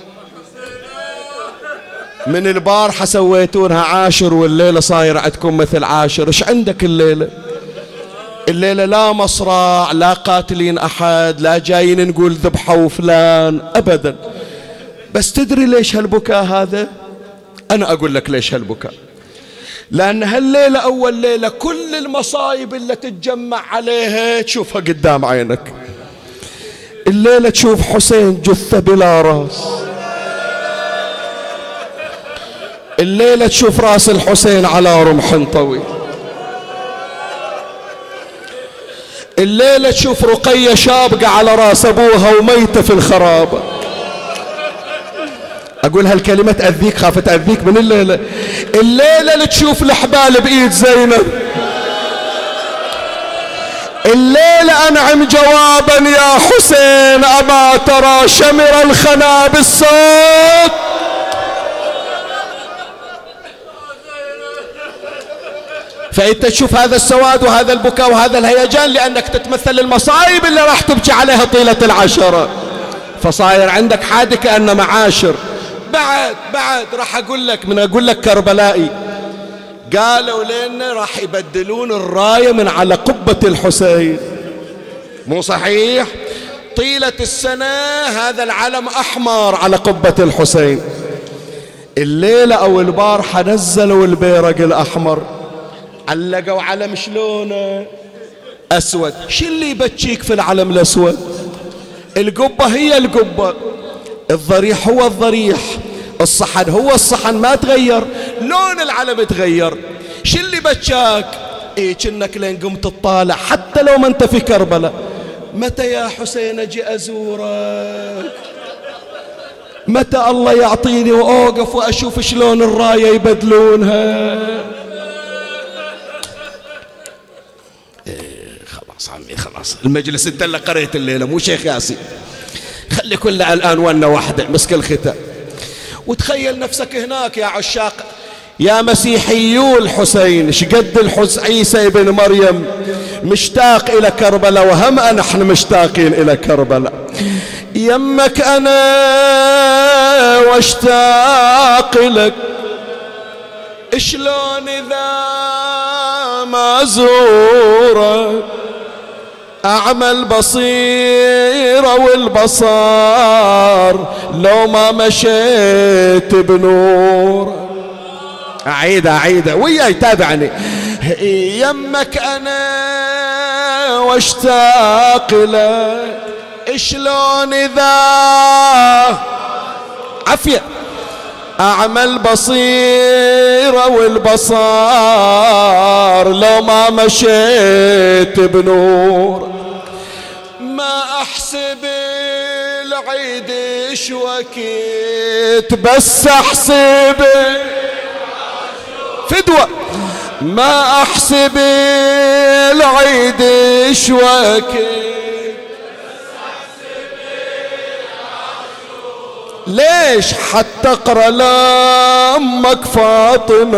من البارحة سويتونها عاشر والليلة صاير عندكم مثل عاشر. إيش عندك الليلة؟ الليلة لا مصرع لا قاتلين أحد لا جايين نقول ذبحوا فلان أبدا. بس تدري ليش هالبكاء هذا؟ أنا أقول لك ليش هالبكاء. لأن هالليلة أول ليلة كل المصايب اللي تتجمع عليها تشوفها قدام عينك. الليلة تشوف حسين جثة بلا راس. الليلة تشوف راس الحسين على رمح طويل. الليلة تشوف رقية شابقة على راس أبوها وميتة في الخرابة. أقول هالكلمة تأذيك خاف تأذيك من الليلة. الليلة اللي تشوف الحبال بإيد زينب. الليلة أنعم جوابا يا حسين أما ترى شمر الخنا بالصوت. فأنت تشوف هذا السواد وهذا البكاء وهذا الهيجان لأنك تتمثل المصايب اللي راح تبكي عليها طيلة العشرة فصاير عندك حادي كأنه معاشر. بعد بعد راح أقول لك من أقول لك كربلائي. قالوا لنا راح يبدلون الراية من على قبة الحسين. مو صحيح؟ طيلة السنة هذا العلم أحمر على قبة الحسين. الليلة أو البارحة نزلوا البيرق الأحمر. علقوا علم شلونه؟ أسود. شو اللي يبكيك في العلم الأسود؟ القبة هي القبة. الضريح هو الضريح الصحن هو الصحن ما تغير. لون العلم تغير. شو اللي بكاك إيه كنك لين قمت تطالع حتى لو ما أنت في كربلاء. متى يا حسين أجي أزورك؟ متى الله يعطيني وأوقف وأشوف شلون الراية يبدلونها؟ إيه خلاص عمي خلاص. المجلس انت اللي قريت الليلة مو شيخ ياسين. خلي كله الآن ونه واحدة مسك الختام. وتخيل نفسك هناك يا عشاق يا مسيحيو الحسين شقد الحس عيسى ابن مريم مشتاق إلى كربلاء وهم نحن مشتاقين إلى كربلاء. يمك أنا واشتاق لك شلون إذا ما زورك؟ أعمى البصيرة والبصار لو ما مشيت بنور. أعيد أعيد. وياي تابعني. يمك أنا واشتاق لك شلون إذا؟ عفية أعمى البصيرة والبصار لو ما مشيت بنور. ما أحسب العيد شوكيت بس أحسب فدوة. ما أحسب العيد شوكيت ليش حتى اقرأ لامك فاطمة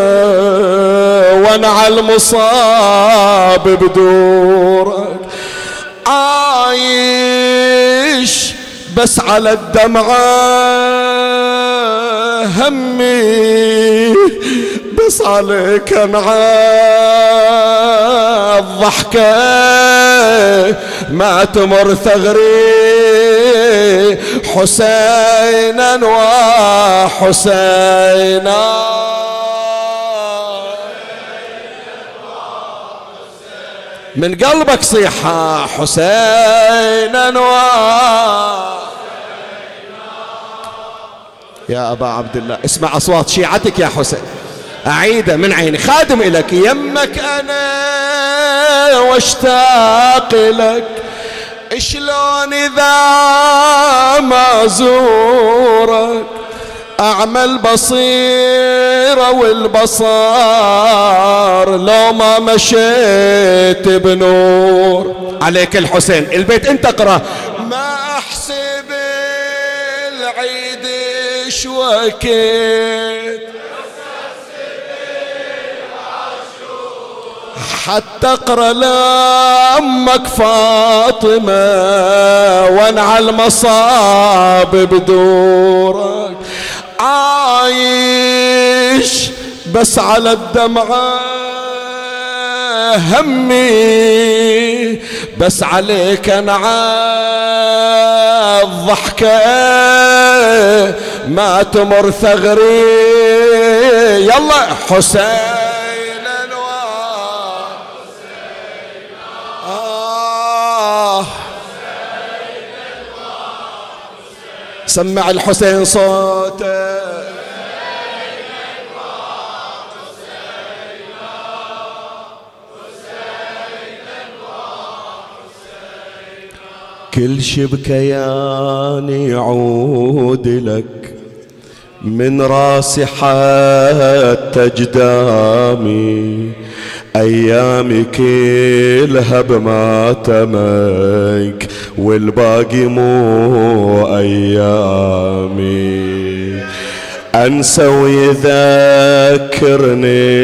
وأنا على المصاب بدورك؟ عايش بس على الدمعة همي. بس عليك انعى الضحكة ما تمر ثغري حسينا وحسينا. من قلبك صيحة حسينا و يا أبا عبد الله اسمع أصوات شيعتك يا حسين. أعيده من عيني خادم إليك يمك أنا واشتاق لك شلون إذا ما زورك؟ أعمى البصيرة والبصار لو ما مشيت بنور. عليك الحسين البيت انت اقرأ. ما أحسب العيد شوكيت حتى اقرأ لأمك فاطمة وأنا على المصاب بدورك. عايش بس على الدمعه همي بس عليك أنا الضحكه ما تمر ثغري. يلا حسين. سمع الحسين صوته. كل شي بكياني يعود لك من راسي حتى جدامي. أيامي كلها بماتمك والباقي مو أيامي. أنسى ويذكرني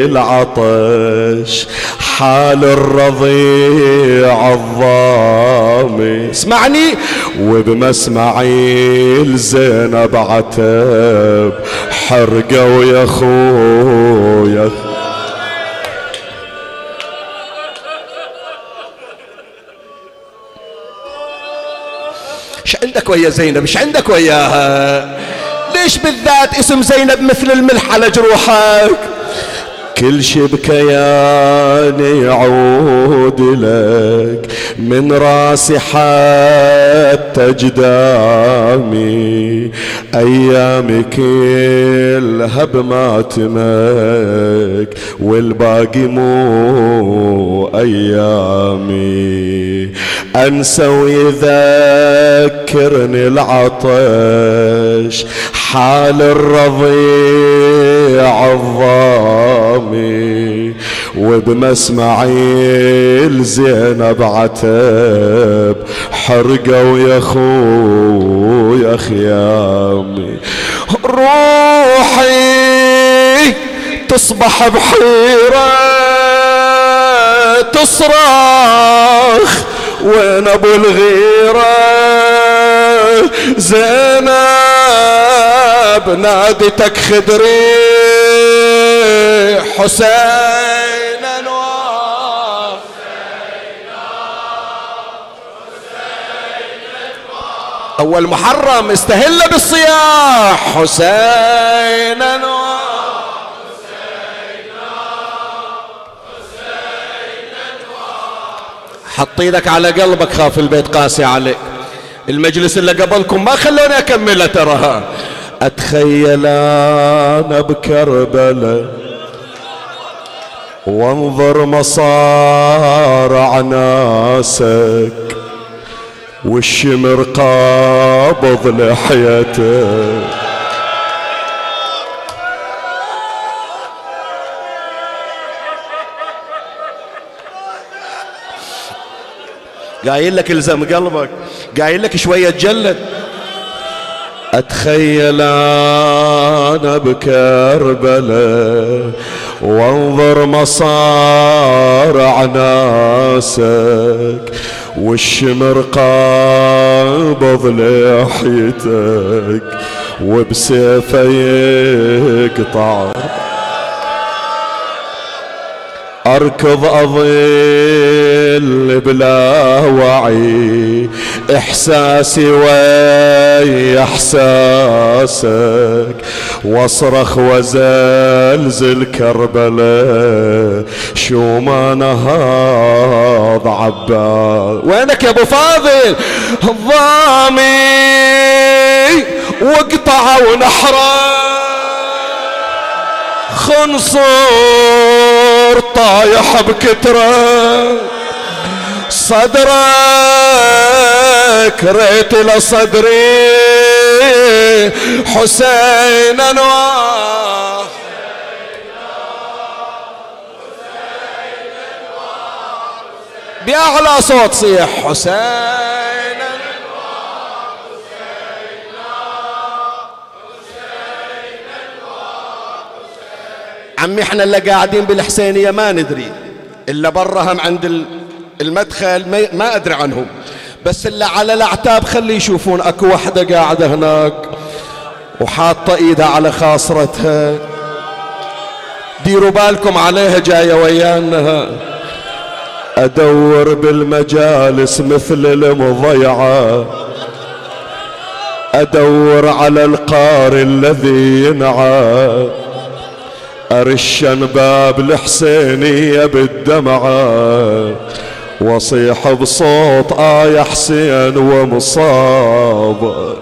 العطش حال الرضيع الظامي اسمعني وبمسمعي الزينب عتب حرقوا يا خويا إيش عندك ويا زينب إيش عندك وياها. ليش بالذات اسم زينب مثل الملح على جروحك؟ كل شي بكياني يعود لك من راسي حتى جدامي. أيامي كلها بماتمك والباقي مو أيامي. أنسى ويذكرني العطش حال الرضيع الظامي وبمسمعي الزينب عتب حرقوا يا خويا خيامي. روحي تصبح بحيرة تصرخ وين أبو الغيرة؟ زينب نادتك خدري. حسين انوار أول محرم استهل بالصياح. حسين انوار حط إيدك على قلبك خاف البيت قاسي عليك. المجلس اللي قبلكم ما خلوني اكمله تراها أتخيل أنا بكربلاء وانظر مصارع ناسك والشمر قابض لحيته قايل لك الزم قلبك. قايل لك شوية تجلد. أتخيل أنا بكربلاء وانظر مصارع ناسك والشمر قابض لحيتك وبسيفه يقطع أركض أظل بلا وعي إحساسي ويا إحساسك واصرخ وزلزل كربلاء شو ما نهض عباس وينك يا أبو فاضل؟ ضامي وقطعوا نحره خنصر. طايح بكتره. صدرك ريت لصدري حسين أنوار. بأعلى صوت صيح حسين. عمي إحنا اللي قاعدين بالحسينية ما ندري. إلا برهم عند المدخل ما, أدري عنهم بس اللي على الأعتاب خلي يشوفون أكو وحدة قاعدة هناك. وحاطة إيدها على خاصرتها. ديروا بالكم عليها جاية ويانا. أدور بالمجالس مثل المضيعة. أدور على القاري الذي ينعى. أرشن باب الحسينية بالدمعة وصيح بصوت آه يا حسين ومصاب.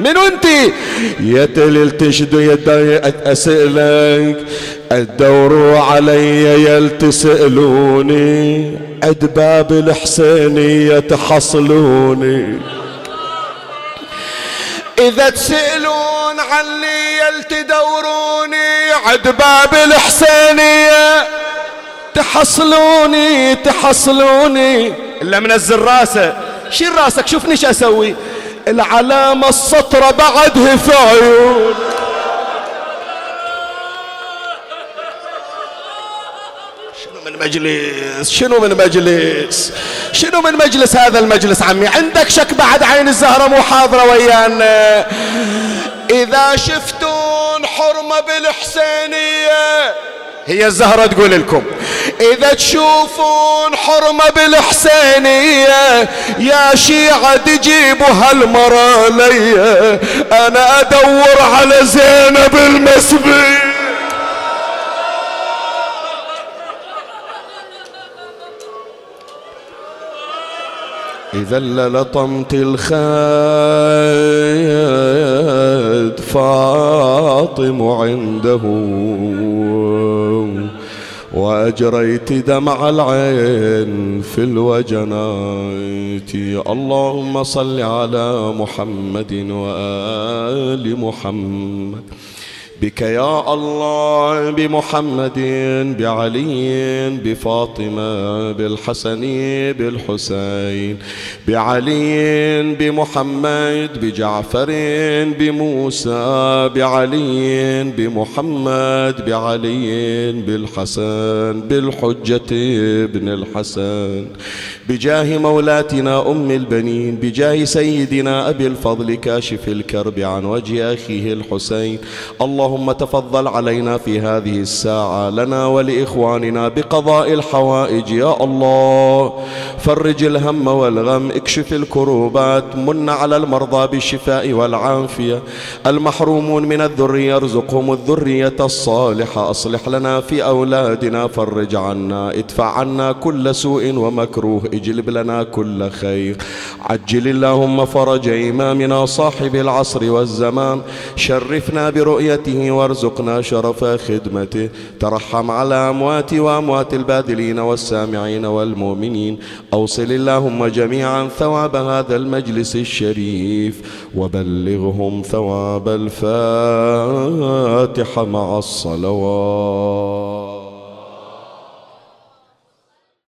من أنت؟ يا تلل تشدو يدي أسألك الدوروا علي يل تسألوني عد باب الحسينية تحصلوني. إذا تسألون يل تدوروني عد باب الحسينية. تحصلوني تحصلوني. إلا منزل راسه. شيل راسك شوفني إيش أسوي. العلامة السطرة بعدها في عيون. شنو من مجلس؟ شنو من مجلس؟ شنو من مجلس هذا المجلس عمي؟ عندك شك بعد عين الزهرة مو حاضرة ويانا. إذا شفتون حرمة بالحسينية. هي الزهرة تقول لكم. إذا تشوفون حرمة بالحسينية يا شيعة تجيبوا هالمرة لي أنا أدور على زينب المسبي إذا لطمت الخد فاطم عنده. وأجريت دمع العين في الوجنات. اللهم صل على محمد وآل محمد. بك يا الله بمحمد بعلي بفاطمة بالحسن بالحسين بعلي بمحمد بجعفر بموسى بعلي بمحمد بعلي بالحسن بالحجة ابن الحسن. بجاه مولاتنا أم البنين بجاه سيدنا أبي الفضل كاشف الكرب عن وجه أخيه الحسين. اللهم تفضل علينا في هذه الساعة لنا ولإخواننا بقضاء الحوائج يا الله. فرج الهم والغم اكشف الكروبات من على المرضى بالشفاء والعافية. المحرومون من الذرية ارزقهم الذرية الصالحة. أصلح لنا في أولادنا فرج عنا ادفع عنا كل سوء ومكروه. اجلب لنا كل خير. عجل اللهم فرج إمامنا صاحب العصر والزمان. شرفنا برؤيته وارزقنا شرف خدمته. ترحم على أموات وأموات البادلين والسامعين والمؤمنين. أوصل اللهم جميعا ثواب هذا المجلس الشريف. وبلغهم ثواب الفاتحة مع الصلوات.